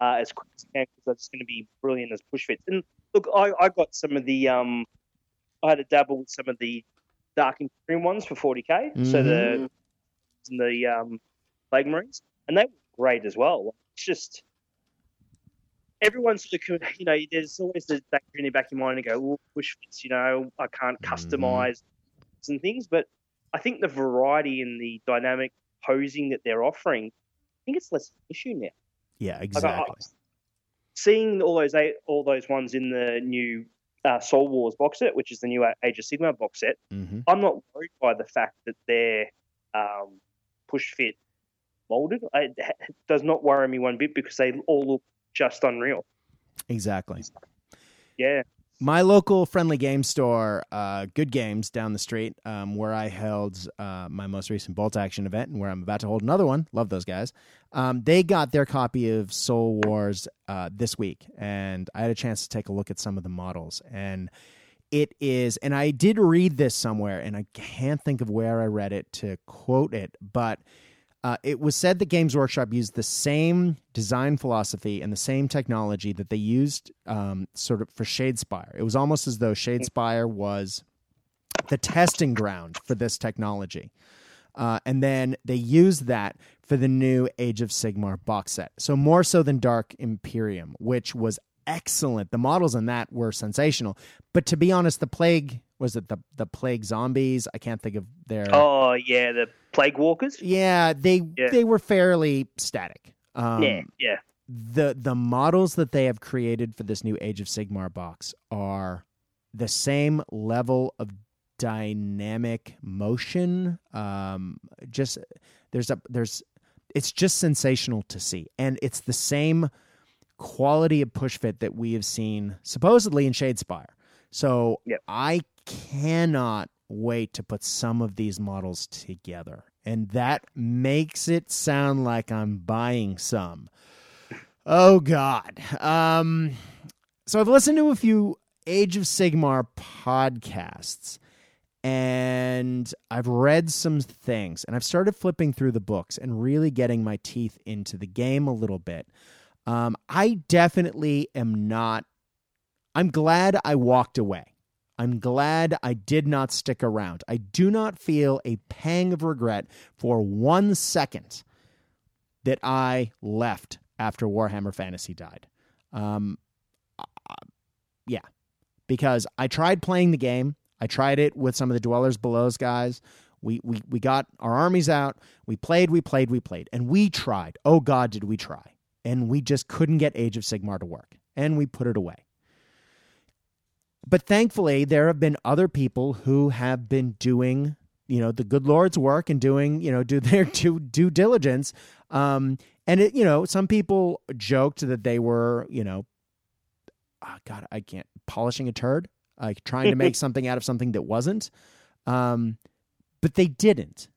uh, as quick as I can because that's going to be brilliant as push fits. And look, I, I got some of the, um, I had a dabble with some of the Dark and Imperium ones for 40k. Mm-hmm. So the the um, Plague Marines, and they were great as well. It's just everyone's sort of, you know, there's always the back in the back of your mind and go, well, push fits, you know, I can't mm-hmm. customize mm-hmm. and things, but I think the variety and the dynamic posing that they're offering, I think it's less of an issue now. Yeah, exactly. Like, seeing all those eight, all those ones in the new uh, Soul Wars box set, which is the new Age of Sigmar box set, mm-hmm. I'm not worried by the fact that they're um, push fit molded. it does not worry me one bit because they all look just unreal. Exactly. Yeah. My local friendly game store, uh, Good Games, down the street, um, where I held uh, my most recent bolt action event and where I'm about to hold another one. Love those guys. Um, they got their copy of Soul Wars uh, this week, and I had a chance to take a look at some of the models. And it is, and I did read this somewhere, and I can't think of where I read it to quote it, but uh, it was said that Games Workshop used the same design philosophy and the same technology that they used um, sort of for Shadespire. It was almost as though Shadespire was the testing ground for this technology. Uh, and then they used that for the new Age of Sigmar box set. So more so than Dark Imperium, which was excellent. The models in that were sensational. But to be honest, the plague was it the the plague zombies? I can't think of their. Oh yeah, the plague walkers. Yeah, they yeah. they were fairly static. Um, yeah, yeah. The the models that they have created for this new Age of Sigmar box are the same level of dynamic motion. Um, just there's a there's it's just sensational to see, and it's the same quality of push fit that we have seen supposedly in Shadespire. So Yep. I cannot wait to put some of these models together. And that makes it sound like I'm buying some. Oh God. Um so I've listened to a few Age of Sigmar podcasts and I've read some things and I've started flipping through the books and really getting my teeth into the game a little bit. Um, I definitely am not. I'm glad I walked away. I'm glad I did not stick around. I do not feel a pang of regret for one second that I left after Warhammer Fantasy died. Um, uh, yeah, because I tried playing the game. I tried it with some of the Dwellers Below's guys. We, we, we got our armies out. We played, we played, we played. And we tried. Oh, God, did we try. And we just couldn't get Age of Sigmar to work. And we put it away. But thankfully, there have been other people who have been doing, you know, the good Lord's work and doing, you know, do [LAUGHS] their due, due diligence. Um, and it, you know, some people joked that they were, you know, oh God, I can't polishing a turd, like trying to make [LAUGHS] something out of something that wasn't. Um, but they didn't.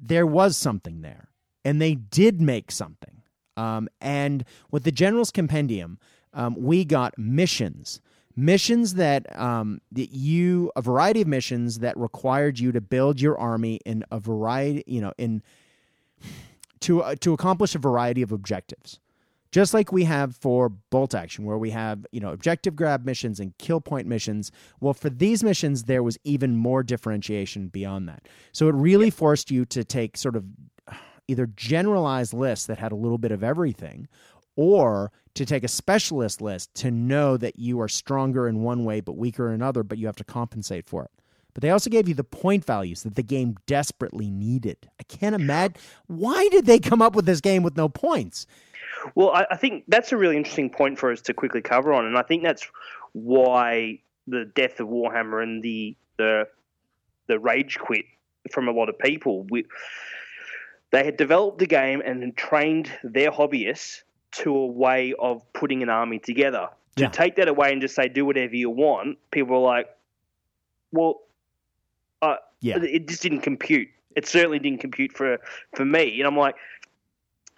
There was something there, and they did make something. Um, and with the General's Compendium, um, we got missions, missions that um, that you a variety of missions that required you to build your army in a variety, you know, in to uh, to accomplish a variety of objectives. Just like we have for bolt action where we have you know objective grab missions and kill point missions well for these missions there was even more differentiation beyond that. So it really forced you to take sort of either generalized lists that had a little bit of everything or to take a specialist list to know that you are stronger in one way but weaker in another but you have to compensate for it but they also gave you the point values that the game desperately needed. I can't imagine why did they come up with this game with no points? Well, I, I think that's a really interesting point for us to quickly cover on, and I think that's why the death of Warhammer and the the the rage quit from a lot of people. We, they had developed the game and trained their hobbyists to a way of putting an army together. To take that away and just say do whatever you want, people were like, "Well, uh, Yeah. it just didn't compute. It certainly didn't compute for for me." And I'm like,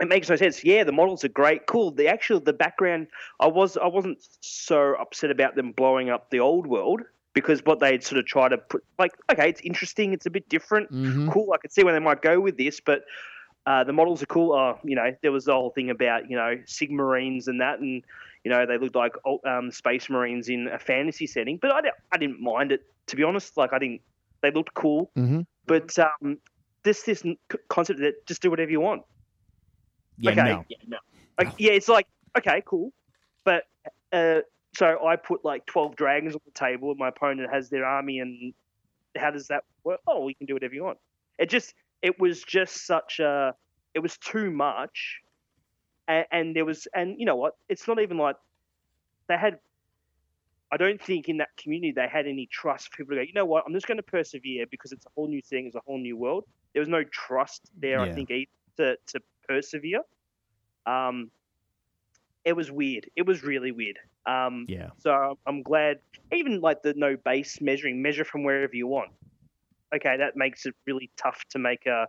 it makes no sense. Yeah, the models are great, cool. The actual the background, I was I wasn't so upset about them blowing up the old world because what they'd sort of try to put like, okay, it's interesting, it's a bit different, Mhm. cool. I could see where they might go with this, but uh, the models are cool. Uh, you know, there was the whole thing about you know Sigmarines and that, and you know they looked like oh, um, Space Marines in a fantasy setting. But I, I didn't mind it to be honest. Like I didn't. They looked cool, Mhm. but um, this this n- c- concept that just do whatever you want. Yeah, okay, no. yeah, no. Like, yeah, it's like okay, cool, but uh, so I put like twelve dragons on the table, and my opponent has their army, and how does that work? Oh, we can do whatever you want. It just, it was just such a, it was too much, and, and there was, and you know what? It's not even like they had. I don't think in that community they had any trust for people to go. You know what? I'm just going to persevere because it's a whole new thing, it's a whole new world. There was no trust there. I think either to to persevere. Um, it was weird. It was really weird. Um, Yeah. so I'm glad, even like the no base measuring, measure from wherever you want. Okay, that makes it really tough to make a.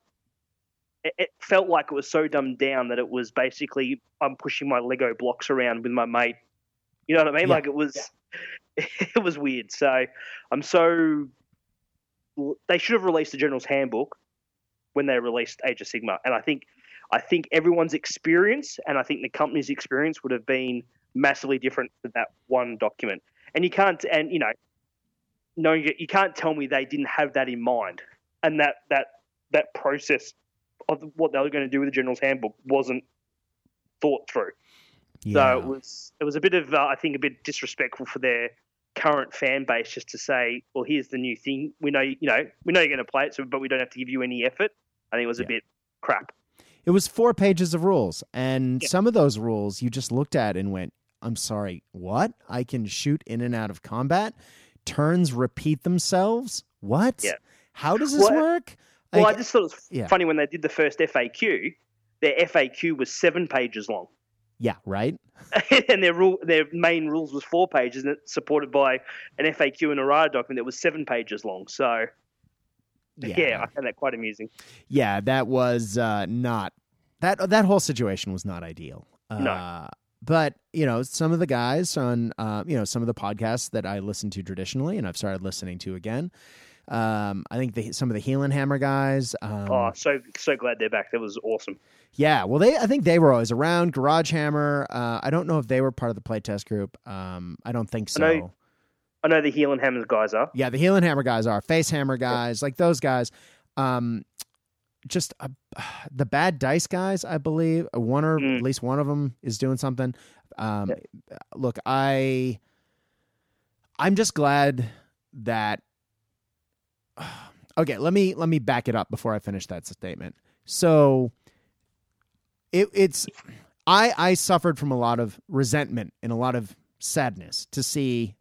It, it felt like it was so dumbed down that it was basically I'm pushing my Lego blocks around with my mate. You know what I mean? Yeah. Like it was, [LAUGHS] it was weird. So I'm so. They should have released the General's Handbook when they released Age of Sigmar, and I think, I think everyone's experience and I think the company's experience would have been massively different to that one document. And you can't, and you know, no, you, can't tell me they didn't have that in mind, and that that that process of what they were going to do with the General's Handbook wasn't thought through. Yeah. So it was it was a bit of uh, I think a bit disrespectful for their current fan base just to say, well, here's the new thing. We know you know we know you're going to play it, so but we don't have to give you any effort. I think it was Yeah. a bit crap. It was four pages of rules, and Yeah. some of those rules you just looked at and went, "I'm sorry, what? I can shoot in and out of combat. Turns repeat themselves. What? Yeah. How does this Well, work? Well, Like, I just thought it was yeah. funny when they did the first FAQ. Their FAQ was seven pages long. yeah, right. [LAUGHS] and their rule, their main rules was four pages, and it's supported by an FAQ and errata document that was seven pages long. So, yeah, yeah I found that quite amusing. Yeah, that was uh, not that that whole situation was not ideal. Uh, no. But you know, some of the guys on uh, you know some of the podcasts that I listen to traditionally, and I've started listening to again. Um, I think the, some of the Heelanhammer guys. Um, oh, so so glad they're back. That was awesome. Yeah, well, they I think they were always around. Garagehammer. Uh, I don't know if they were part of the playtest group. Um, I don't think so. I know, I know the Heelanhammer guys are. Yeah, the Heelanhammer guys are. Face Hammer guys, like those guys. Um, just uh, [SIGHS] the bad dice guys, I believe. One or mm. at least one of them is doing something. Um, yeah. Look, I I'm just glad that. [SIGHS] Okay, let me let me back it up before I finish that statement. So, it, it's I I suffered from a lot of resentment and a lot of sadness to see.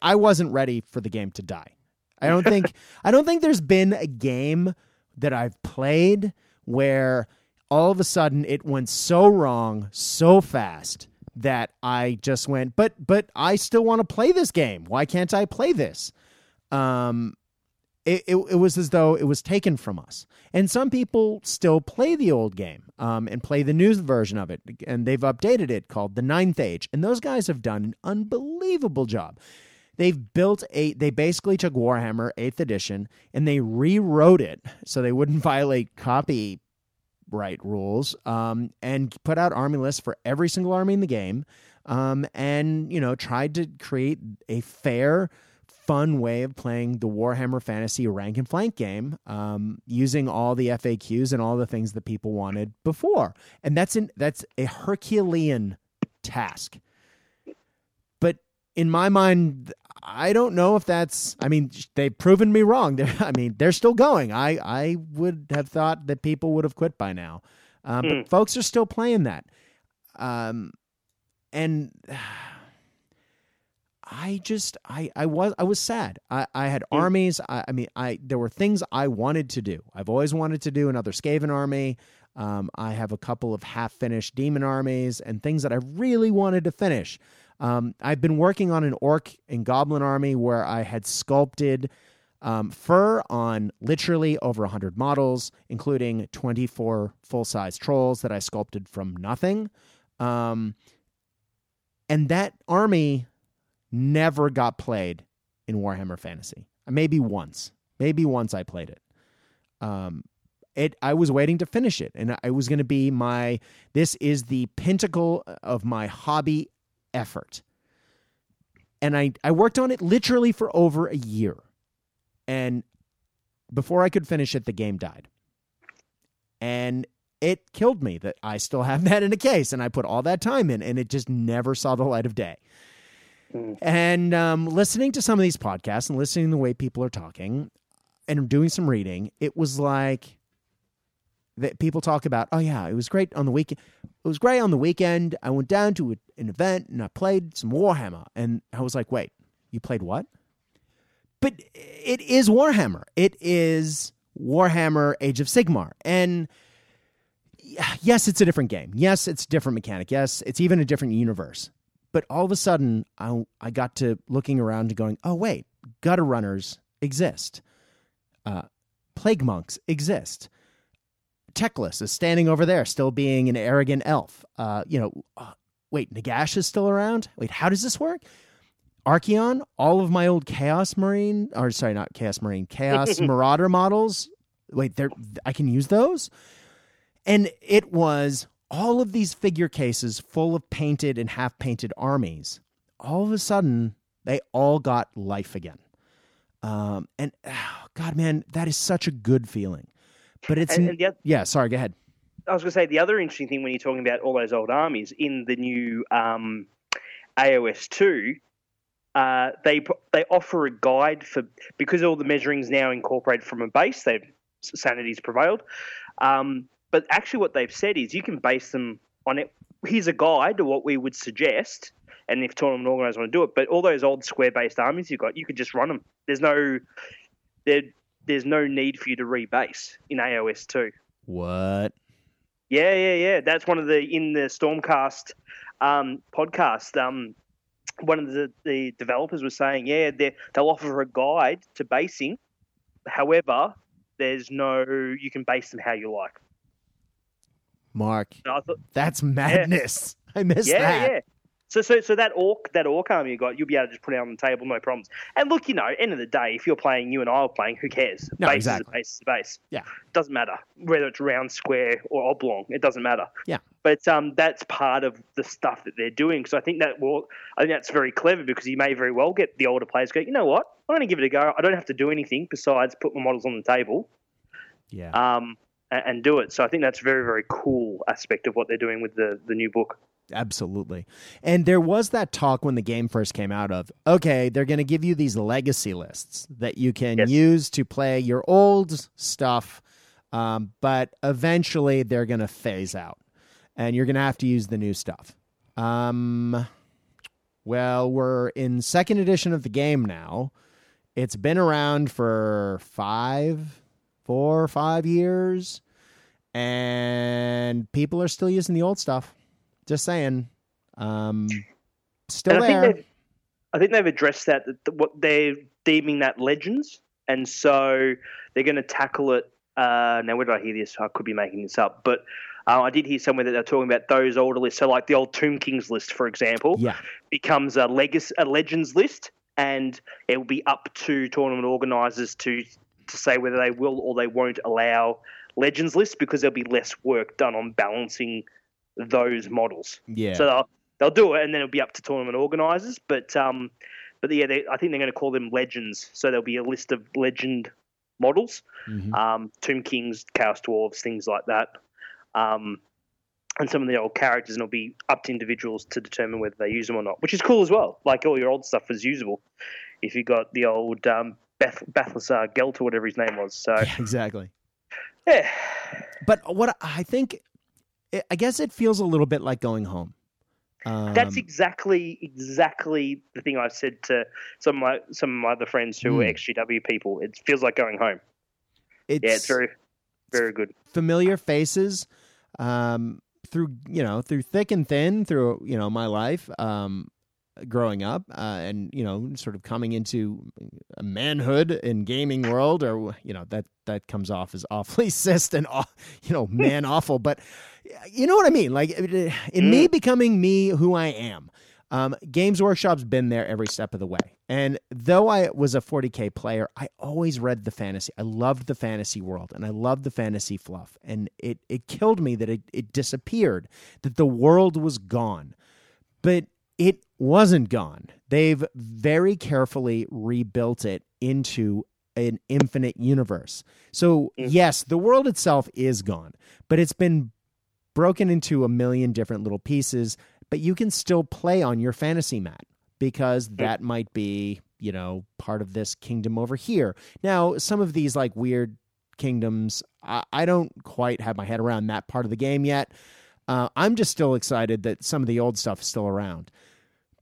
I wasn't ready for the game to die. I don't think [LAUGHS] I don't think there's been a game that I've played where all of a sudden it went so wrong so fast that I just went, but but I still want to play this game. Why can't I play this? Um, it, it, it was as though it was taken from us. And some people still play the old game um, and play the new version of it. And they've updated it called the Ninth Age. And those guys have done an unbelievable job. They've built a, they basically took Warhammer 8th edition and they rewrote it so they wouldn't [LAUGHS] violate copyright rules um, and put out army lists for every single army in the game. Um, and, you know, tried to create a fair, fun way of playing the Warhammer Fantasy rank and flank game um, using all the FAQs and all the things that people wanted before. And that's an, that's a Herculean task. But in my mind, I don't know if that's. I mean, they've proven me wrong. They're, [LAUGHS] I mean, they're still going. I I would have thought that people would have quit by now, um, mm. but hmm. folks are still playing that. Um, and [SIGHS] I just I I was I was sad. I I had mm. armies. I, I mean, I there were things I wanted to do. I've always wanted to do another Skaven army. Um, I have a couple of half finished demon armies and things that I really wanted to finish. Um, I've been working on an orc and goblin army where I had sculpted um, fur on literally over 100 models, including 24 full size trolls that I sculpted from nothing. Um, and that army never got played in Warhammer Fantasy. Maybe once. Maybe once I played it. Um, it I was waiting to finish it, and I was going to be my. This is the pinnacle of my hobby effort. And I, I worked on it literally for over a year. And before I could finish it, the game died. And it killed me that I still have [LAUGHS] that in a case and I put all that time in and it just never saw the light of day. Mm. And um, listening to some of these podcasts and listening to the way people are talking and doing some reading, it was like that people talk about, oh yeah, it was great on the weekend. It was great on the weekend. I went down to a, an event and I played some Warhammer, and I was like, wait, you played what? But it is Warhammer. It is Warhammer Age of Sigmar, and yes, it's a different game. Yes, it's different mechanic. Yes, it's even a different universe. But all of a sudden, I, I got to looking around and going, oh wait, gutter runners exist. Uh, plague monks exist Teclis is standing over there, still being an arrogant elf. Uh, you know, uh, wait, Nagash is still around. Wait, how does this work? Archaon, all of my old Chaos Marine, or sorry, not Chaos Marine, Chaos [LAUGHS] Marauder models. Wait, there, I can use those. And it was all of these figure cases full of painted and half painted armies. All of a sudden, they all got life again. Um, and oh, God, man, that is such a good feeling. But it's and, and the, yeah. Sorry, go ahead. I was going to say the other interesting thing when you're talking about all those old armies in the new um, AOS two, uh, they they offer a guide for because all the measurings now incorporated from a base. They've sanity's prevailed, um, but actually what they've said is you can base them on it. Here's a guide to what we would suggest, and if tournament organisers want to do it. But all those old square based armies you've got, you could just run them. There's no there there's no need for you to rebase in AOS two. What? Yeah, yeah, yeah. That's one of the in the Stormcast um, podcast, um, one of the, the developers was saying, yeah, they'll offer a guide to basing. However, there's no you can base them how you like. Mark, so thought, that's madness. Yeah. I missed yeah, that. Yeah, so, so, so that orc, that orc army you got, you'll be able to just put it on the table, no problems. And look, you know, end of the day, if you're playing, you and I are playing, who cares? No, base exactly. is a base is a base. Yeah, doesn't matter whether it's round, square, or oblong. It doesn't matter. Yeah, but um, that's part of the stuff that they're doing. So I think that will, I think that's very clever because you may very well get the older players go, you know what, I'm going to give it a go. I don't have to do anything besides put my models on the table. Yeah. Um, and, and do it. So I think that's a very, very cool aspect of what they're doing with the the new book. Absolutely. And there was that talk when the game first came out of, okay, they're going to give you these legacy lists that you can yes. use to play your old stuff, um, but eventually they're going to phase out and you're going to have to use the new stuff. Um, well, we're in second edition of the game now. It's been around for five, four, five years, and people are still using the old stuff. Just saying. Um, still I there. Think I think they've addressed that, that what they're deeming that legends, and so they're going to tackle it. Uh, now, where did I hear this? I could be making this up, but uh, I did hear somewhere that they're talking about those older lists. So, like the old Tomb Kings list, for example, yeah. becomes a legacy, a legends list, and it will be up to tournament organisers to to say whether they will or they won't allow legends lists because there'll be less work done on balancing those models. Yeah. So they'll, they'll do it, and then it'll be up to tournament organisers. But um, but yeah, they, I think they're going to call them legends. So there'll be a list of legend models, mm-hmm. um, Tomb Kings, Chaos Dwarves, things like that. Um, and some of the old characters, and it'll be up to individuals to determine whether they use them or not, which is cool as well. Like all your old stuff was usable. If you got the old um, Beth, Balthasar Gelt or whatever his name was. So yeah, exactly. Yeah. But what I think I guess it feels a little bit like going home. Um, That's exactly exactly the thing I've said to some of my some of my other friends who mm. are XGW people. It feels like going home. It's, yeah, it's very very good. Familiar faces um, through you know through thick and thin through you know my life. Um, growing up uh, and you know sort of coming into manhood in gaming world or you know that that comes off as [LAUGHS] awfully cis and you know man awful but you know what i mean like in mm. me becoming me who i am um, games workshop's been there every step of the way and though i was a 40k player i always read the fantasy i loved the fantasy world and i loved the fantasy fluff and it it killed me that it, it disappeared that the world was gone but it wasn't gone. They've very carefully rebuilt it into an infinite universe. So, mm. yes, the world itself is gone, but it's been broken into a million different little pieces, but you can still play on your fantasy mat because that might be, you know, part of this kingdom over here. Now, some of these like weird kingdoms, I, I don't quite have my head around that part of the game yet. Uh, I'm just still excited that some of the old stuff is still around.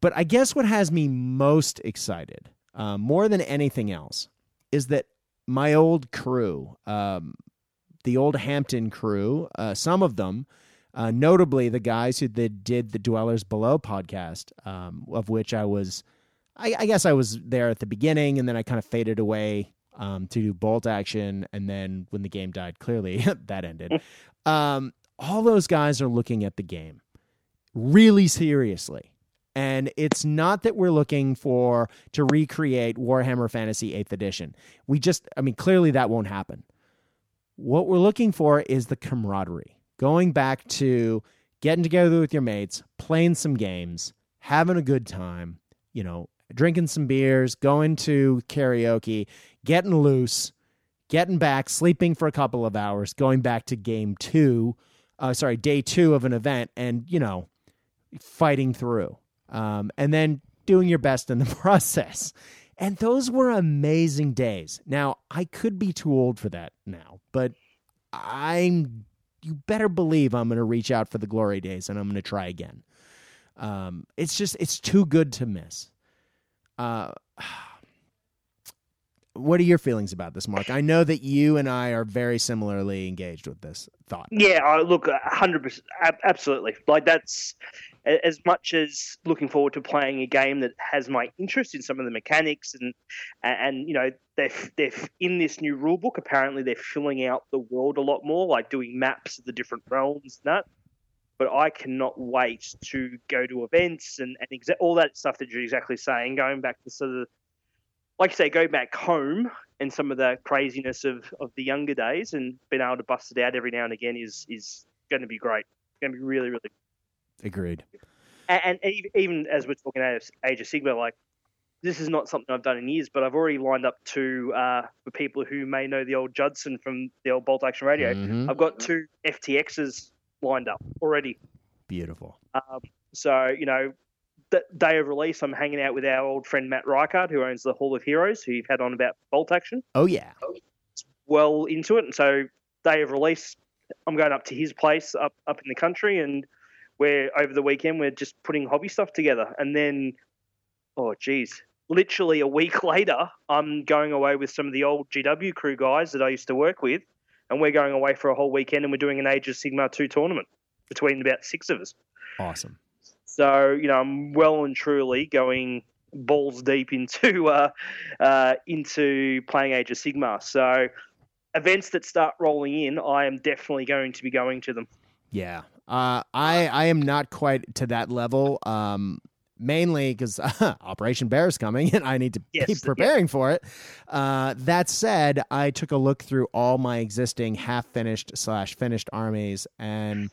But I guess what has me most excited, uh, more than anything else, is that my old crew, um, the old Hampton crew, uh, some of them, uh, notably the guys who did the Dwellers Below podcast, um, of which I was, I, I, guess I was there at the beginning, and then I kind of faded away um, to do bolt action, and then when the game died, clearly [LAUGHS] that ended. Um, all those guys are looking at the game really seriously and it's not that we're looking for to recreate Warhammer Fantasy 8th edition. We just, I mean, clearly that won't happen. What we're looking for is the camaraderie. Going back to getting together with your mates, playing some games, having a good time, you know, drinking some beers, going to karaoke, getting loose, getting back, sleeping for a couple of hours, going back to game two, uh, sorry, day two of an event, and, you know, fighting through um, and then doing your best in the [LAUGHS] process. And those were amazing days. Now, I could be too old for that now, but I'm you better believe I'm going to reach out for the glory days and I'm going to try again. Um, it's just it's too good to miss. Uh, [SIGHS] what are your feelings about this, Mark? I know that you and I are very similarly engaged with this thought. Yeah, look, hundred percent, absolutely. Like that's as much as looking forward to playing a game that has my interest in some of the mechanics and and you know they're they're in this new rule book. Apparently, they're filling out the world a lot more, like doing maps of the different realms and that. But I cannot wait to go to events and, and exa- all that stuff that you're exactly saying. Going back to sort of, like you say, go back home and some of the craziness of, of the younger days and being able to bust it out every now and again is is going to be great. It's going to be really, really Agreed. and, and even as we're talking Age of Sigmar, like this is not something I've done in years, but I've already lined up to uh, for people who may know the old Judson from the old Bolt Action Radio. Mhm. I've got two FTXs lined up already. Beautiful. Um, so you know, the day of release, I'm hanging out with our old friend Matt Reichard, who owns the Hall of Heroes, who you've had on about Bolt Action. Oh yeah. Well into it, and so day of release, I'm going up to his place up up in the country, and we're over the weekend we're just putting hobby stuff together, and then oh geez, literally a week [LAUGHS] later, I'm going away with some of the old GW crew guys that I used to work with, and we're going away for a whole weekend, and we're doing an Age of Sigmar two tournament between about six of us. Awesome. So you know, I'm well and truly going balls deep into [LAUGHS] uh, uh, into playing Age of Sigmar. So events that start rolling in, I am definitely going to be going to them. Yeah. Uh, I I am not quite to that level. Um, mainly because [LAUGHS] Operation Bear is coming and I need to Yes, keep preparing for it. Uh, that said, I took a look through all my existing half finished slash finished armies and.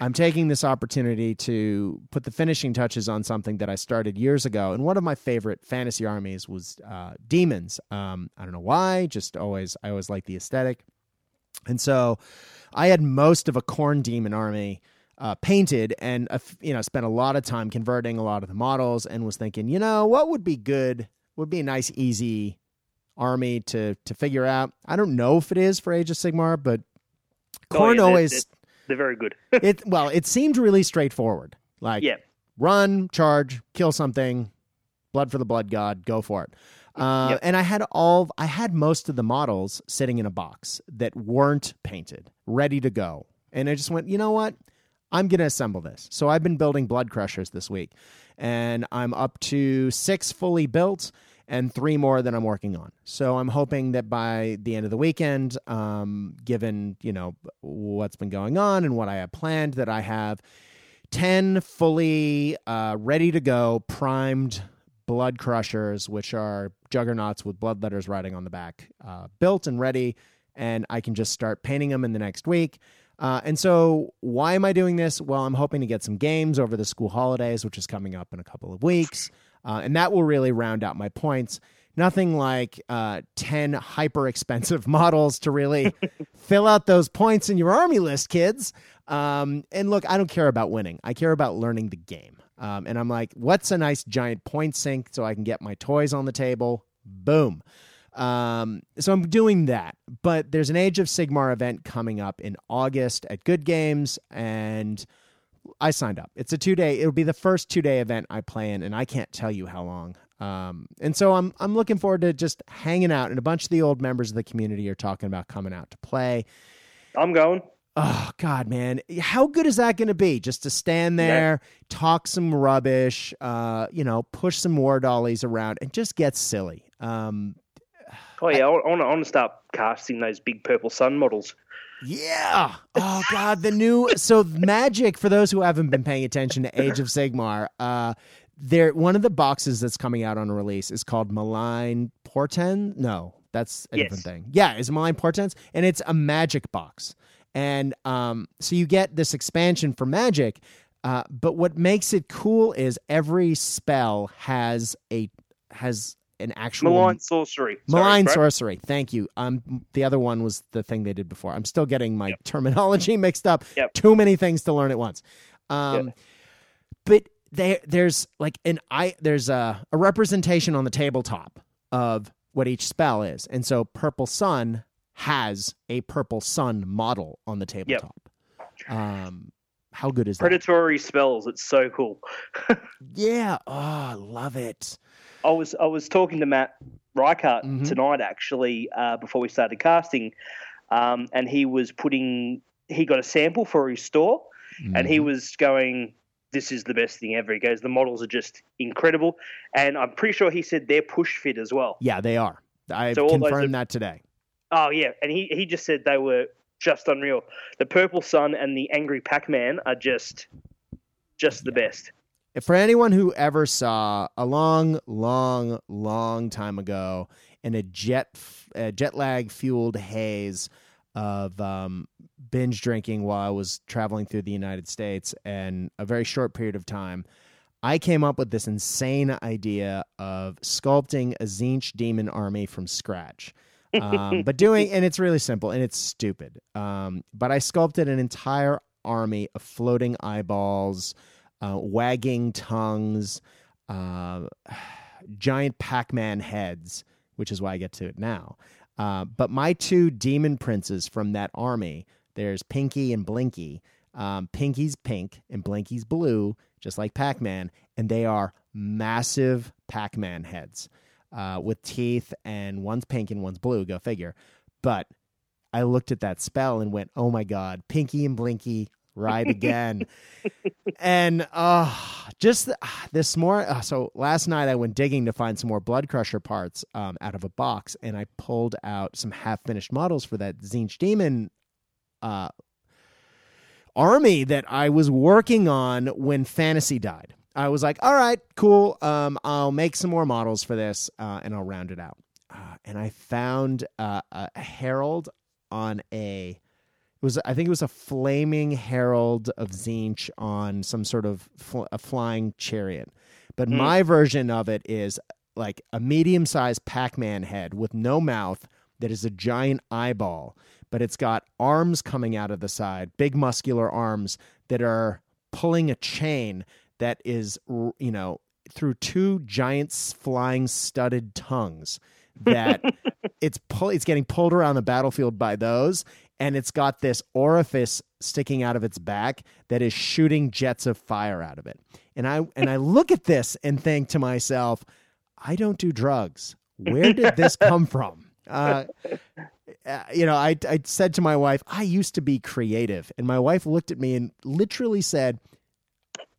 I'm taking this opportunity to put the finishing touches on something that I started years ago. And one of my favorite fantasy armies was uh, demons. Um, I don't know why, just always, I always like the aesthetic. And so I had most of a Khorne demon army uh, painted and, uh, you know, spent a lot of time converting a lot of the models and was thinking, you know, what would be good, would be a nice, easy army to, to figure out. I don't know if it is for Age of Sigmar, but Oh, Khorne yeah, always they're, they're very good. [LAUGHS] it well, it seemed really straightforward. Like yeah, run, charge, kill something, blood for the blood god, go for it. Uh, Yep. And I had all, I had most of the models sitting in a box that weren't painted, ready to go. And I just went, you know what? I'm going to assemble this. So I've been building blood crushers this week, and I'm up to six fully built and three more that I'm working on. So I'm hoping that by the end of the weekend, um, given you know what's been going on and what I have planned, that I have 10 fully uh, ready to go, primed blood crushers, which are juggernauts with blood letters writing on the back, uh, built and ready. And I can just start painting them in the next week. Uh, and so, why am I doing this? Well, I'm hoping to get some games over the school holidays, which is coming up in a couple of weeks. Uh, and that will really round out my points. Nothing like uh, 10 hyper expensive [LAUGHS] models to really [LAUGHS] fill out those points in your army list, kids. Um, and look, I don't care about winning, I care about learning the game. Um, and I'm like, what's a nice giant point sink so I can get my toys on the table? Boom. Um, so I'm doing that. But there's an Age of Sigmar event coming up in August at Good Games, and I signed up. It's a two day. It'll be the first two day event I play in, and I can't tell you how long. Um, and so I'm I'm looking forward to just hanging out, and a bunch of the old members of the community are talking about coming out to play. I'm going. Oh God, man, how good is that going to be? Just to stand there, talk some rubbish, uh, you know, push some war dollies around, and just get silly. Um, Oh yeah, I, want to I want to start casting those big purple sun models. Yeah. Oh God, the new so magic for those who haven't been paying attention to Age of Sigmar. Uh, there one of the boxes that's coming out on release is called Malign Portents. No, that's a Yes. different thing. Yeah, it's Malign Portents, and it's a magic box. And um, so you get this expansion for magic. Uh, but what makes it cool is every spell has a has an actual Malign sorcery. Sorry, Malign Brad. sorcery. Thank you. Um, the other one was the thing they did before. I'm still getting my terminology [LAUGHS] mixed up. Yep. Too many things to learn at once. Um, Yep. but there, there's like an I. There's a, a representation on the tabletop of what each spell is, and so Purple Sun has a Purple Sun model on the tabletop. Um, how good is that? Predatory spells. It's so cool. [LAUGHS] Yeah. Oh, I love it. I was I was talking to Matt Reichart Mhm. tonight actually uh, before we started casting, um, and he was putting he got a sample for his store, and Mm-hmm. he was going, this is the best thing ever. He goes, the models are just incredible, and I'm pretty sure he said they're push fit as well. Yeah, they are. I so confirmed are, that today. Oh yeah, and he he just said they were just unreal. The Purple Sun and the Angry Pac Man are just just the best. For anyone who ever saw a long, long, long time ago in a jet a jet lag fueled haze of um, binge drinking while I was traveling through the United States and a very short period of time, I came up with this insane idea of sculpting a Tzeentch demon army from scratch. Um, but [LAUGHS] doing, and it's really simple and it's stupid. Um, but I sculpted an entire army of floating eyeballs, uh, wagging tongues, uh, [SIGHS] giant Pac Man heads, which is why I get to it now. Uh, but my two demon princes from that army, there's Pinky and Blinky. Um, Pinky's pink and Blinky's blue, just like Pac Man, and they are massive Pac Man heads uh, with teeth, and one's pink and one's blue. Go figure. But I looked at that spell and went, "Oh my god, Pinky and Blinky ride again. [LAUGHS] and uh, just this morning, uh, so last night I went digging to find some more Blood Crusher parts um, out of a box, and I pulled out some half finished models for that Tzeentch Demon uh, army that I was working on when Fantasy died. I was like, all right, cool. Um, I'll make some more models for this uh, and I'll round it out. Uh, and I found uh, a herald on a it was I think it was a flaming herald of Tzeentch on some sort of fl- a flying chariot. But mm. my version of it is like a medium-sized Pac-Man head with no mouth that is a giant eyeball, but it's got arms coming out of the side, big muscular arms that are pulling a chain that is you know through two giant flying studded tongues that [LAUGHS] it's pull, it's getting pulled around the battlefield by those and it's got this orifice sticking out of its back that is shooting jets of fire out of it. And I and I [LAUGHS] look at this and think to myself, I don't do drugs. Where did this [LAUGHS] come from? Uh, uh, you know, I I said to my wife, I used to be creative, and my wife looked at me and literally said,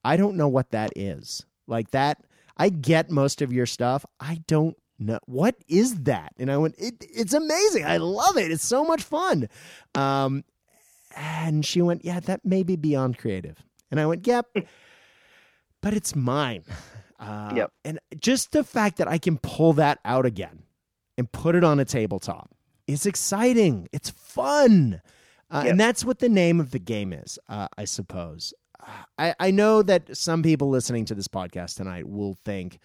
I don't know what that is. Like that, I get most of your stuff. I don't know what is that? And I went, it, it's amazing. I love it. It's so much fun. Um, and she went, yeah, that may be beyond creative. And I went, yep, but it's mine. Uh, yep. And just the fact that I can pull that out again and put it on a tabletop is exciting. It's fun. Uh, yep. And that's what the name of the game is, uh, I suppose. I, I know that some people listening to this podcast tonight will think,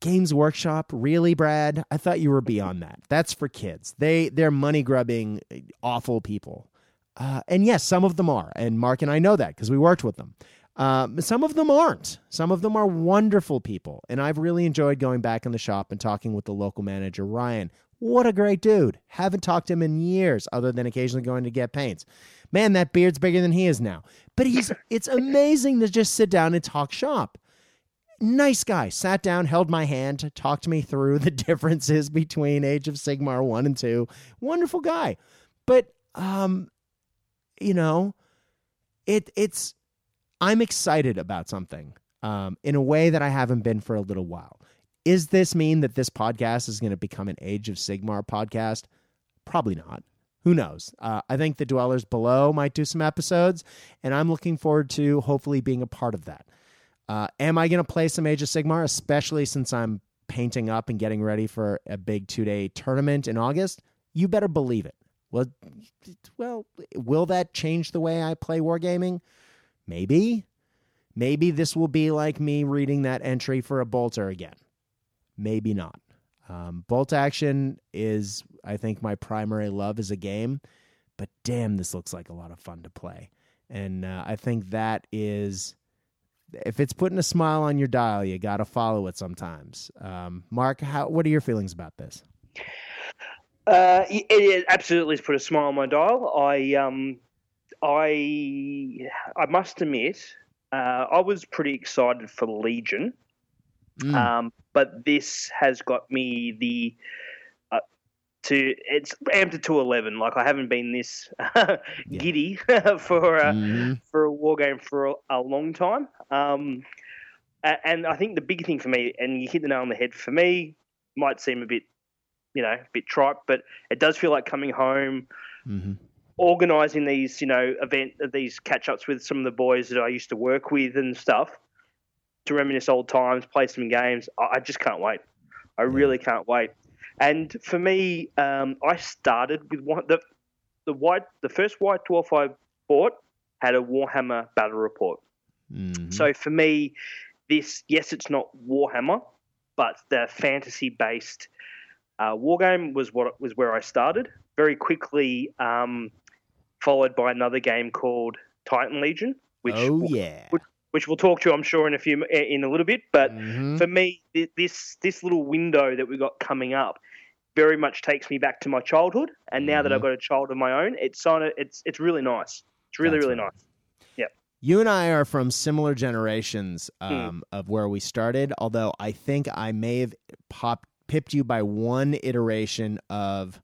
Games Workshop, really, Brad? I thought you were beyond that. That's for kids. They they're money grubbing, awful people. Uh, and yes, some of them are, and Mark and I know that because we worked with them. Um, some of them aren't. Some of them are wonderful people, and I've really enjoyed going back in the shop and talking with the local manager, Ryan. What a great dude! Haven't talked to him in years, other than occasionally going to get paints. Man, that beard's bigger than he is now. But he's [LAUGHS] it's amazing to just sit down and talk shop nice guy. Sat down, held my hand, talked me through the [LAUGHS] differences between Age of Sigmar 1 and 2. Wonderful guy. But um you know, it it's I'm excited about something um in a way that I haven't been for a little while. Is this mean that this podcast is going to become an Age of Sigmar podcast? Probably not. Who knows? Uh, I think the Dwellers Below might do some episodes, and I'm looking forward to hopefully being a part of that. Uh, am I going to play some Age of Sigmar, especially since I'm painting up and getting ready for a big two day tournament in August? You better believe it. Well, well, will that change the way I play wargaming? Maybe. Maybe this will be like me reading that entry for a bolter again. Maybe not. Um, bolt action is, I think, my primary love as a game, but damn, this looks like a lot of fun to play. And uh, I think that is if it's putting a smile on your dial, you got to follow it sometimes. Um, Mark, how what are your feelings about this? Uh, it, it absolutely has put a smile on my dial. I um, I I must admit, uh, I was pretty excited for Legion, mm. um, but this has got me the. Uh, to it's amped to eleven. Like I haven't been this [LAUGHS] giddy [LAUGHS] for a, mm-hmm. for a war game for a, a long time. Um, and I think the big thing for me, and you hit the nail on the head for me, might seem a bit, you know, a bit trite, but it does feel like coming home, mm-hmm. organising these, you know, event these catch ups with some of the boys that I used to work with and stuff to reminisce old times, play some games. I just can't wait. I really can't wait. And for me, um, I started with one the the white the first white dwarf I bought had a Warhammer battle report. Mm-hmm. So for me, this yes, it's not Warhammer, but the fantasy based uh, war game was what was where I started. Very quickly, um, followed by another game called Titan Legion, which oh yeah, which, which we'll talk to, I'm sure, in a few in a little bit. But mm-hmm. for me, this this little window that we got coming up very much takes me back to my childhood. And now mm-hmm. that I've got a child of my own, it's on it. It's it's really nice. It's really That's really right. nice. Yeah. You and I are from similar generations hmm. um, mm. of where we started. Although I think I may have popped pipped you by one iteration of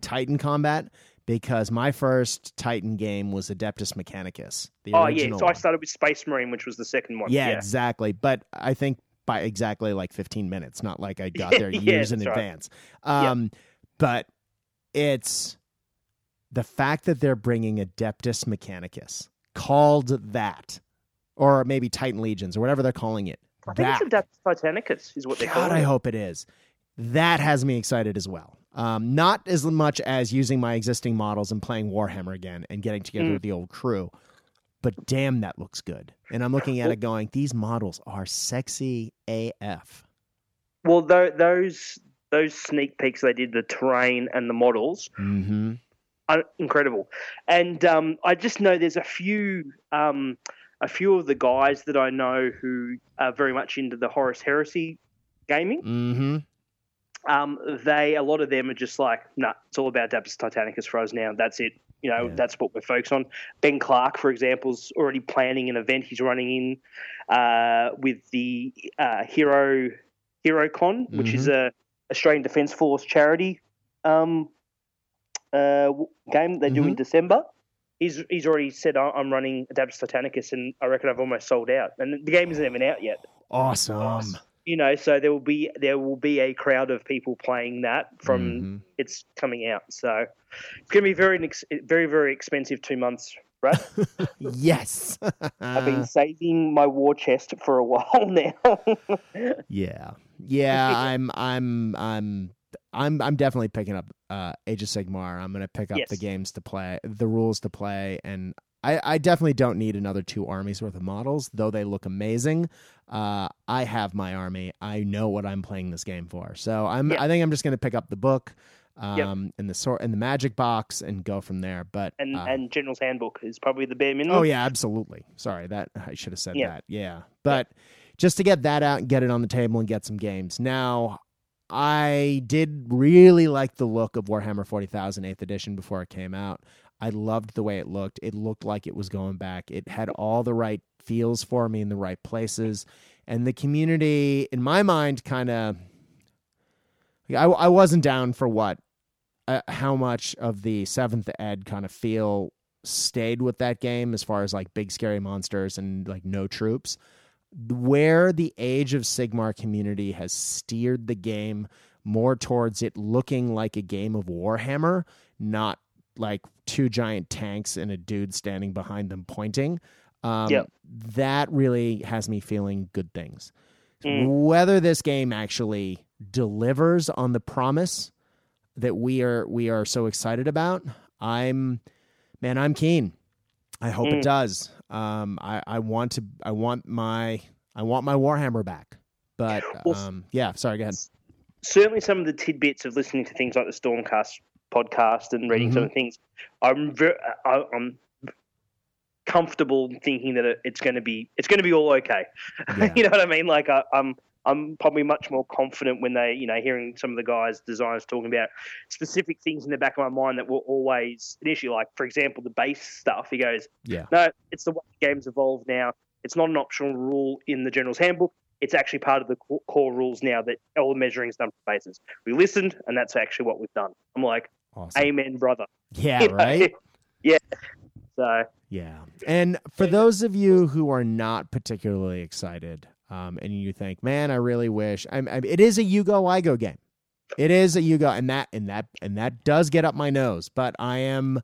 Titan combat because my first Titan game was Adeptus Mechanicus. oh yeah, so I started with Space Marine, which was the second one. Yeah, yeah. exactly. But I think by exactly like 15 minutes, not like I got [LAUGHS] there years in right. advance. Um, yep. But it's the fact that they're bringing Adeptus Mechanicus, called that, or maybe Titan Legions, or whatever they're calling it. I think that, it's Adeptus Titanicus, is what they call it. I hope it is. That has me excited as well. Um, not as much as using my existing models and playing Warhammer again and getting together mm. with the old crew, but damn, that looks good. And I'm looking at it going, these models are sexy AF. Well, th- those those sneak peeks they did, the terrain and the models, mm-hmm. are incredible. And um, I just know there's a few um, a few of the guys that I know who are very much into the Horus Heresy gaming. Mm-hmm. Um, they a lot of them are just like, nah, it's all about Adeptus Titanicus for us now. That's it. You know, yeah. that's what we're focused on. Ben Clark, for example, is already planning an event he's running in uh, with the uh, Hero Hero Con, mm-hmm. which is mm-hmm. a Australian Defence Force charity um, uh, game they mm-hmm. do in mm-hmm. December. He's he's already said I'm running Adeptus Titanicus, and I reckon I've almost sold out. And the game isn't even out yet. Awesome you know, so there will be there will be a crowd of people playing that from mm-hmm. it's coming out. So it's going to be very very very expensive two months, right? [LAUGHS] yes, [LAUGHS] I've been saving my war chest for a [LAUGHS] while now. yeah, yeah, I'm I'm I'm I'm I'm definitely picking up uh, Age of Sigmar. I'm going to pick up yes. the games to play, the rules to play, and I, I definitely don't need another two armies worth of models, though they look amazing. Uh, I have my army. I know what I'm playing this game for. So I'm. I think I'm just going to pick up the book, um, yep. in the sort in the magic box and go from there. But and uh, and General's Handbook is probably the bare minimum. Oh yeah, absolutely. Sorry that I should have said yeah. that. Yeah, but just to get that out and get it on the table and get some games. Now I did really like the look of Warhammer 40,000 8th edition before it came out. I loved the way it looked. It looked like it was going back. It had all the right feels for me in the right places. And the community, in my mind, kind of. I, I wasn't down for what, uh, how much of the seventh ed kind of feel stayed with that game as far as like big scary monsters and like no troops. Where the Age of Sigmar community has steered the game more towards it looking like a game of Warhammer, not like two giant tanks and a dude standing behind them pointing. Um, yep. That really has me feeling good things. Mm. Whether this game actually delivers on the promise that we are we are so excited about, I'm man, I'm keen. I hope mm. it does. Um, I, I want to I want my I want my Warhammer back. But well, um, yeah, sorry, go ahead. Certainly, some of the tidbits of listening to things like the Stormcast podcast and reading mm-hmm. some things, I'm very, I, am comfortable thinking that it's going to be it's going to be all okay. [LAUGHS] Yeah. you know what I mean? Like I, I'm I'm probably much more confident when they, you know, hearing some of the guys, designers talking about specific things in the back of my mind that were always an issue. Like, for example, the base stuff. He goes, "Yeah, no, it's the way the game's evolved now. It's not an optional rule in the General's Handbook. it's actually part of the core rules now that all the measuring is done for bases. We listened, and that's actually what we've done. I'm like, awesome. Amen, brother. Yeah, you [LAUGHS] know? right. yeah. So yeah, and for those of you who are not particularly excited, um, and you think, man, I really wish. I'm, I'm, it is a you go, I go game. It is a you go, and that and that and that does get up my nose. But I am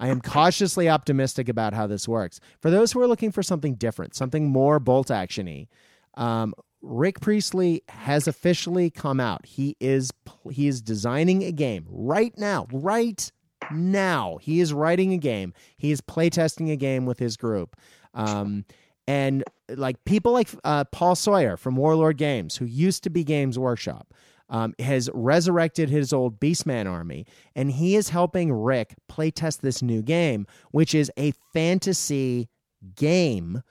I am cautiously optimistic about how this works. For those who are looking for something different, something more bolt actiony, um, Rick Priestley has officially come out. He is he is designing a game right now, right now. He is writing a game. He is playtesting a game with his group. Um, and like people like uh, Paul Sawyer from Warlord Games, who used to be Games Workshop, um, has resurrected his old Beastman army, and he is helping Rick playtest this new game, which is a fantasy game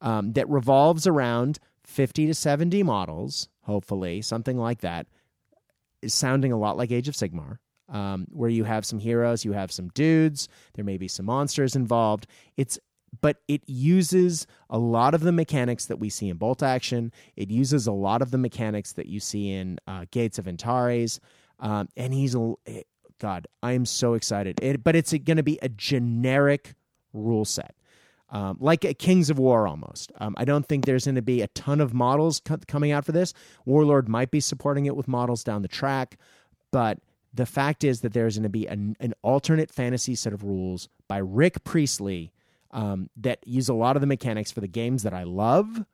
um, that revolves around 50 to 70 models, hopefully, something like that, is sounding a lot like Age of Sigmar. Um, where you have some heroes, you have some dudes, there may be some monsters involved. It's but it uses a lot of the mechanics that we see in bolt action. It uses a lot of the mechanics that you see in uh, Gates of Antares. Um, and he's eh, God, I am so excited. It, but it's going to be a generic rule set um, like a Kings of War almost. Um, I don't think there's going to be a ton of models co- coming out for this. Warlord might be supporting it with models down the track, but the fact is that there's going to be an, an alternate fantasy set of rules by Rick Priestley um, that use a lot of the mechanics for the games that I love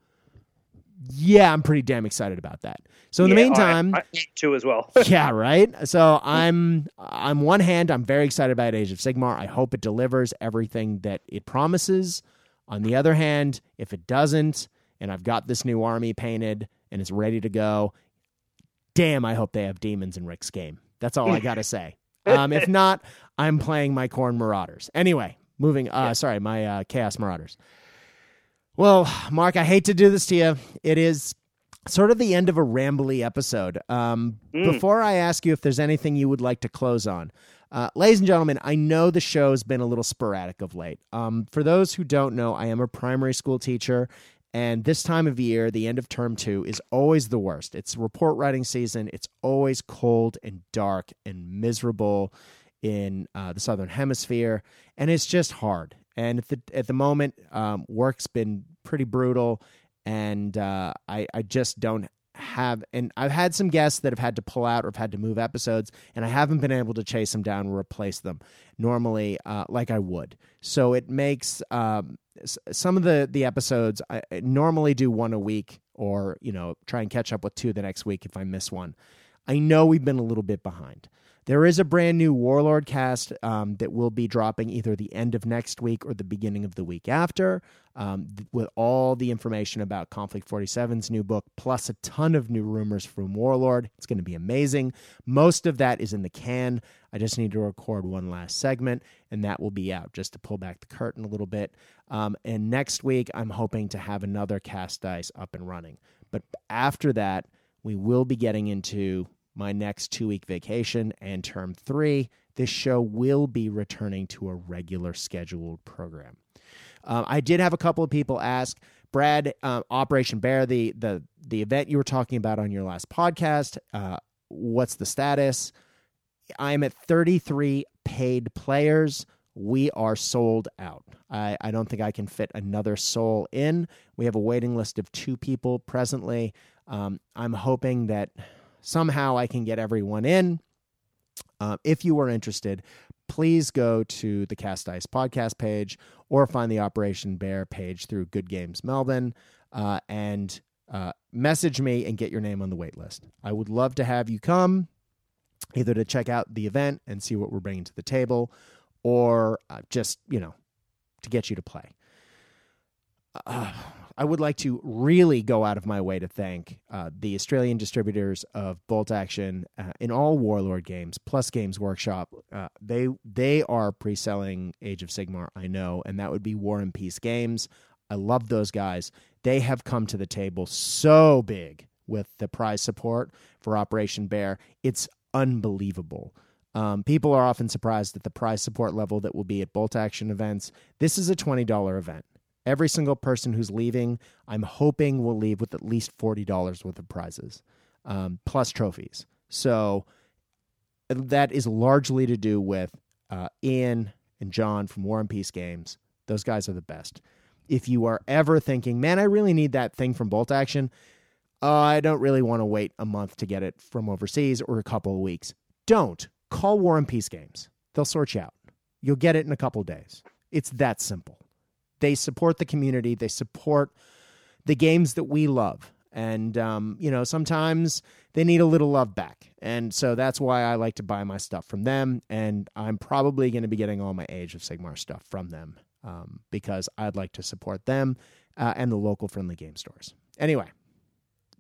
yeah, I'm pretty damn excited about that. So in yeah, the meantime, I, I too as well. [LAUGHS] yeah, right. So I'm on one hand, I'm very excited about Age of Sigmar. I hope it delivers everything that it promises. On the other hand, if it doesn't, and I've got this new army painted and it's ready to go, damn, I hope they have demons in Rick's game. That's all I [LAUGHS] gotta say. Um, if not, I'm playing my Khorne Marauders. Anyway, moving. Uh, yeah. Sorry, my uh, Chaos Marauders. Well, Mark, I hate to do this to you. It is sort of the end of a rambly episode. Um, mm. Before I ask you if there's anything you would like to close on, uh, ladies and gentlemen, I know the show's been a little sporadic of late. Um, for those who don't know, I am a primary school teacher, and this time of year, the end of term two, is always the worst. It's report writing season. It's always cold and dark and miserable in uh, the southern hemisphere, and it's just hard. And at the at the moment, um, work's been pretty brutal, and uh, I I just don't have and I've had some guests that have had to pull out or have had to move episodes and I haven't been able to chase them down or replace them normally uh, like I would. So it makes um, some of the the episodes I normally do one a week or you know try and catch up with two the next week if I miss one. I know we've been a little bit behind. There is a brand new Warlord cast um, that will be dropping either the end of next week or the beginning of the week after, um, th- with all the information about Conflict 47's new book, plus a ton of new rumors from Warlord. It's going to be amazing. Most of that is in the can. I just need to record one last segment, and that will be out just to pull back the curtain a little bit. Um, and next week, I'm hoping to have another cast dice up and running. But after that, we will be getting into my next two week vacation and term three, this show will be returning to a regular scheduled program. Um, I did have a couple of people ask, Brad, uh, Operation Bear, the the the event you were talking about on your last podcast, uh, what's the status? I'm at 33 paid players. We are sold out. I, I don't think I can fit another soul in. We have a waiting list of two people presently. Um, I'm hoping that somehow I can get everyone in. Uh, if you are interested, please go to the Cast Dice podcast page or find the Operation Bear page through Good Games Melbourne uh, and uh, message me and get your name on the wait list. I would love to have you come either to check out the event and see what we're bringing to the table or uh, just, you know, to get you to play. I would like to really go out of my way to thank uh, the Australian distributors of Bolt Action uh, in all Warlord games, plus Games Workshop. Uh, they they are pre-selling Age of Sigmar, I know, and that would be War and Peace Games. I love those guys. They have come to the table so big with the prize support for Operation Bear. It's unbelievable. Um, people are often surprised at the prize support level that will be at Bolt Action events. This is a $20 event. Every single person who's leaving, I'm hoping will leave with at least $40 worth of prizes, um, plus trophies. So that is largely to do with uh, Ian and John from War and Peace Games. Those guys are the best. If you are ever thinking, man, I really need that thing from Bolt Action, uh, I don't really want to wait a month to get it from overseas or a couple of weeks. Don't. Call War and Peace Games. They'll sort you out. You'll get it in a couple days. It's that simple. They support the community, they support the games that we love. And, um, you know, sometimes they need a little love back. And so that's why I like to buy my stuff from them. And I'm probably going to be getting all my Age of Sigmar stuff from them um, because I'd like to support them uh, and the local friendly game stores. Anyway,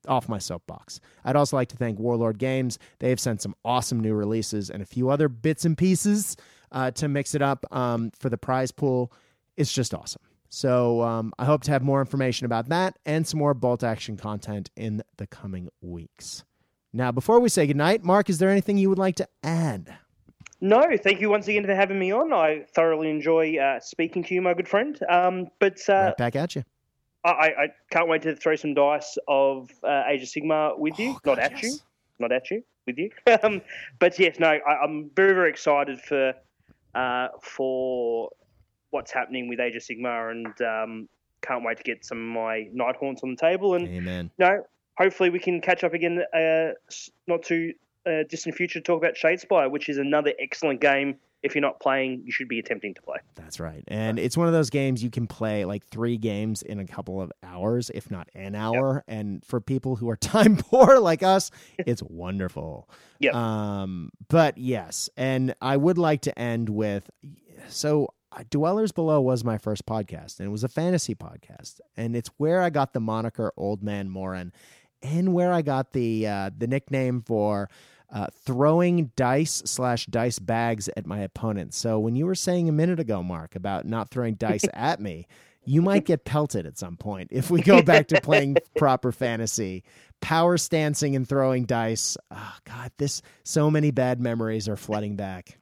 off my soapbox. I'd also like to thank Warlord Games. They have sent some awesome new releases and a few other bits and pieces uh, to mix it up um, for the prize pool. It's just awesome. So um, I hope to have more information about that and some more bolt action content in the coming weeks. Now, before we say goodnight, Mark, is there anything you would like to add? No, thank you once again for having me on. I thoroughly enjoy uh, speaking to you, my good friend. Um, but uh, right back at you. I, I, can't wait to throw some dice of uh, Age of Sigmar with you, oh, God, not at yes. you, not at you, with you. [LAUGHS] um, but yes, no, I, am very very excited for uh, for what's happening with Age of Sigmar, and um, can't wait to get some of my Nighthaunts on the table. And Amen. You know, hopefully we can catch up again, uh, not too uh, distant future, to talk about Shadespire, which is another excellent game if you're not playing, you should be attempting to play. That's right. And it's one of those games you can play like three games in a couple of hours, if not an hour. Yep. And for people who are [LAUGHS] time poor like us, [LAUGHS] it's wonderful. Yeah. Um, but yes, and I would like to end with so Dwellers Below was my first podcast, and it was a fantasy podcast, and it's where I got the moniker Old Man Morin, and where I got the uh, the nickname for uh, throwing dice slash dice bags at my opponent. So when you were saying a minute ago, Mark, about not throwing dice [LAUGHS] at me, you might get pelted at some point if we go back to playing [LAUGHS] proper fantasy. Power stancing and throwing dice. Oh God, this so many bad memories are flooding back.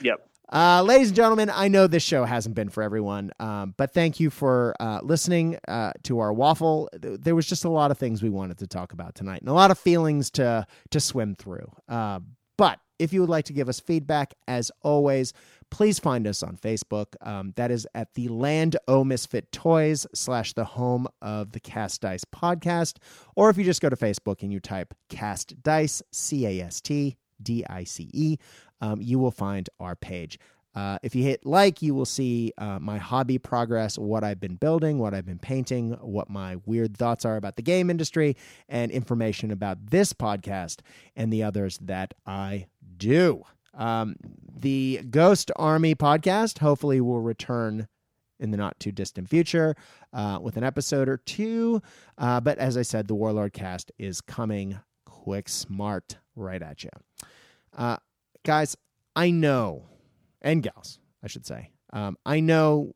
Yep. Uh, ladies and gentlemen, I know this show hasn't been for everyone, um, but thank you for uh, listening uh, to our waffle. There was just a lot of things we wanted to talk about tonight, and a lot of feelings to to swim through. Uh, but if you would like to give us feedback, as always, please find us on Facebook. Um, that is at the Land O Misfit Toys slash the home of the Cast Dice podcast. Or if you just go to Facebook and you type Cast Dice, C A S T D I C E, um, you will find our page. Uh, if you hit like, you will see uh, my hobby progress, what I've been building, what I've been painting, what my weird thoughts are about the game industry, and information about this podcast and the others that I do. Um, the Ghost Army podcast hopefully will return in the not too distant future uh, with an episode or two. Uh, but as I said, the Warlord cast is coming quick, smart, right at you. Guys, I know, and gals, I should say, um, I know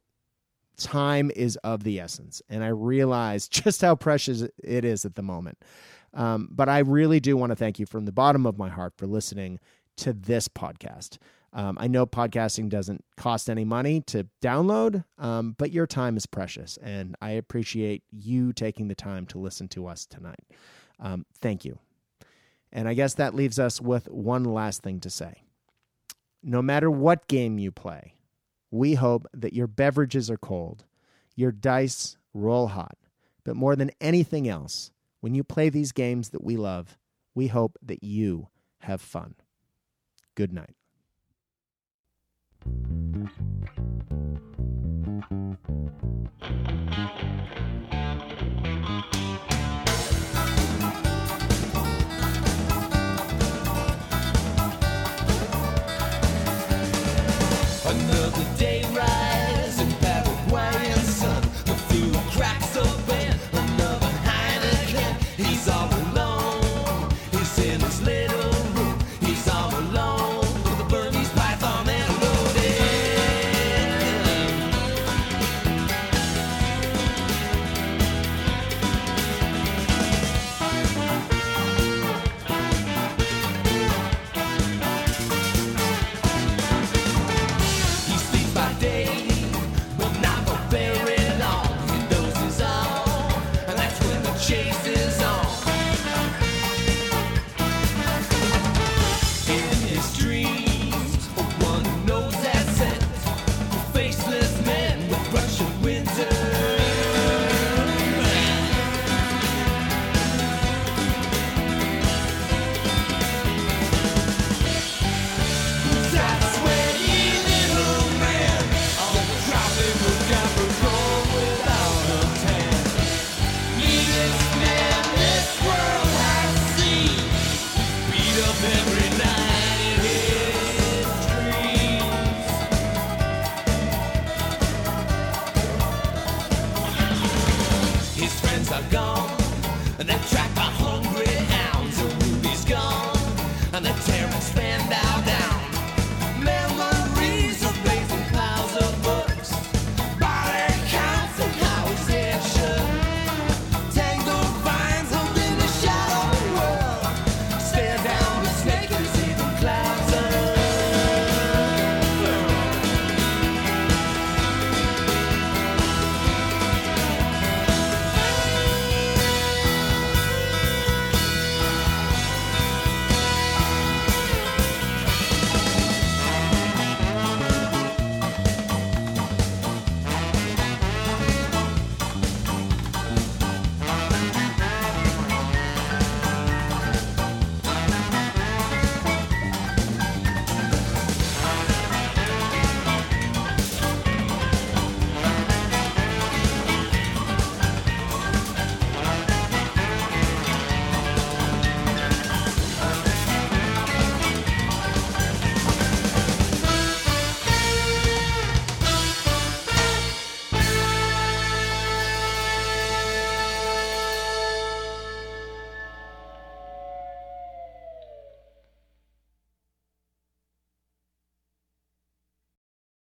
time is of the essence, and I realize [LAUGHS] just how precious it is at the moment. Um, but I really do want to thank you from the bottom of my heart for listening to this podcast. Um, I know podcasting doesn't cost any money to download, um, but your time is precious, and I appreciate you taking the time to listen to us tonight. Um, thank you. And I guess that leaves us with one last thing to say. No matter what game you play, we hope that your beverages are cold, your dice roll hot, but more than anything else, when you play these games that we love, we hope that you have fun. Good night. Thank you.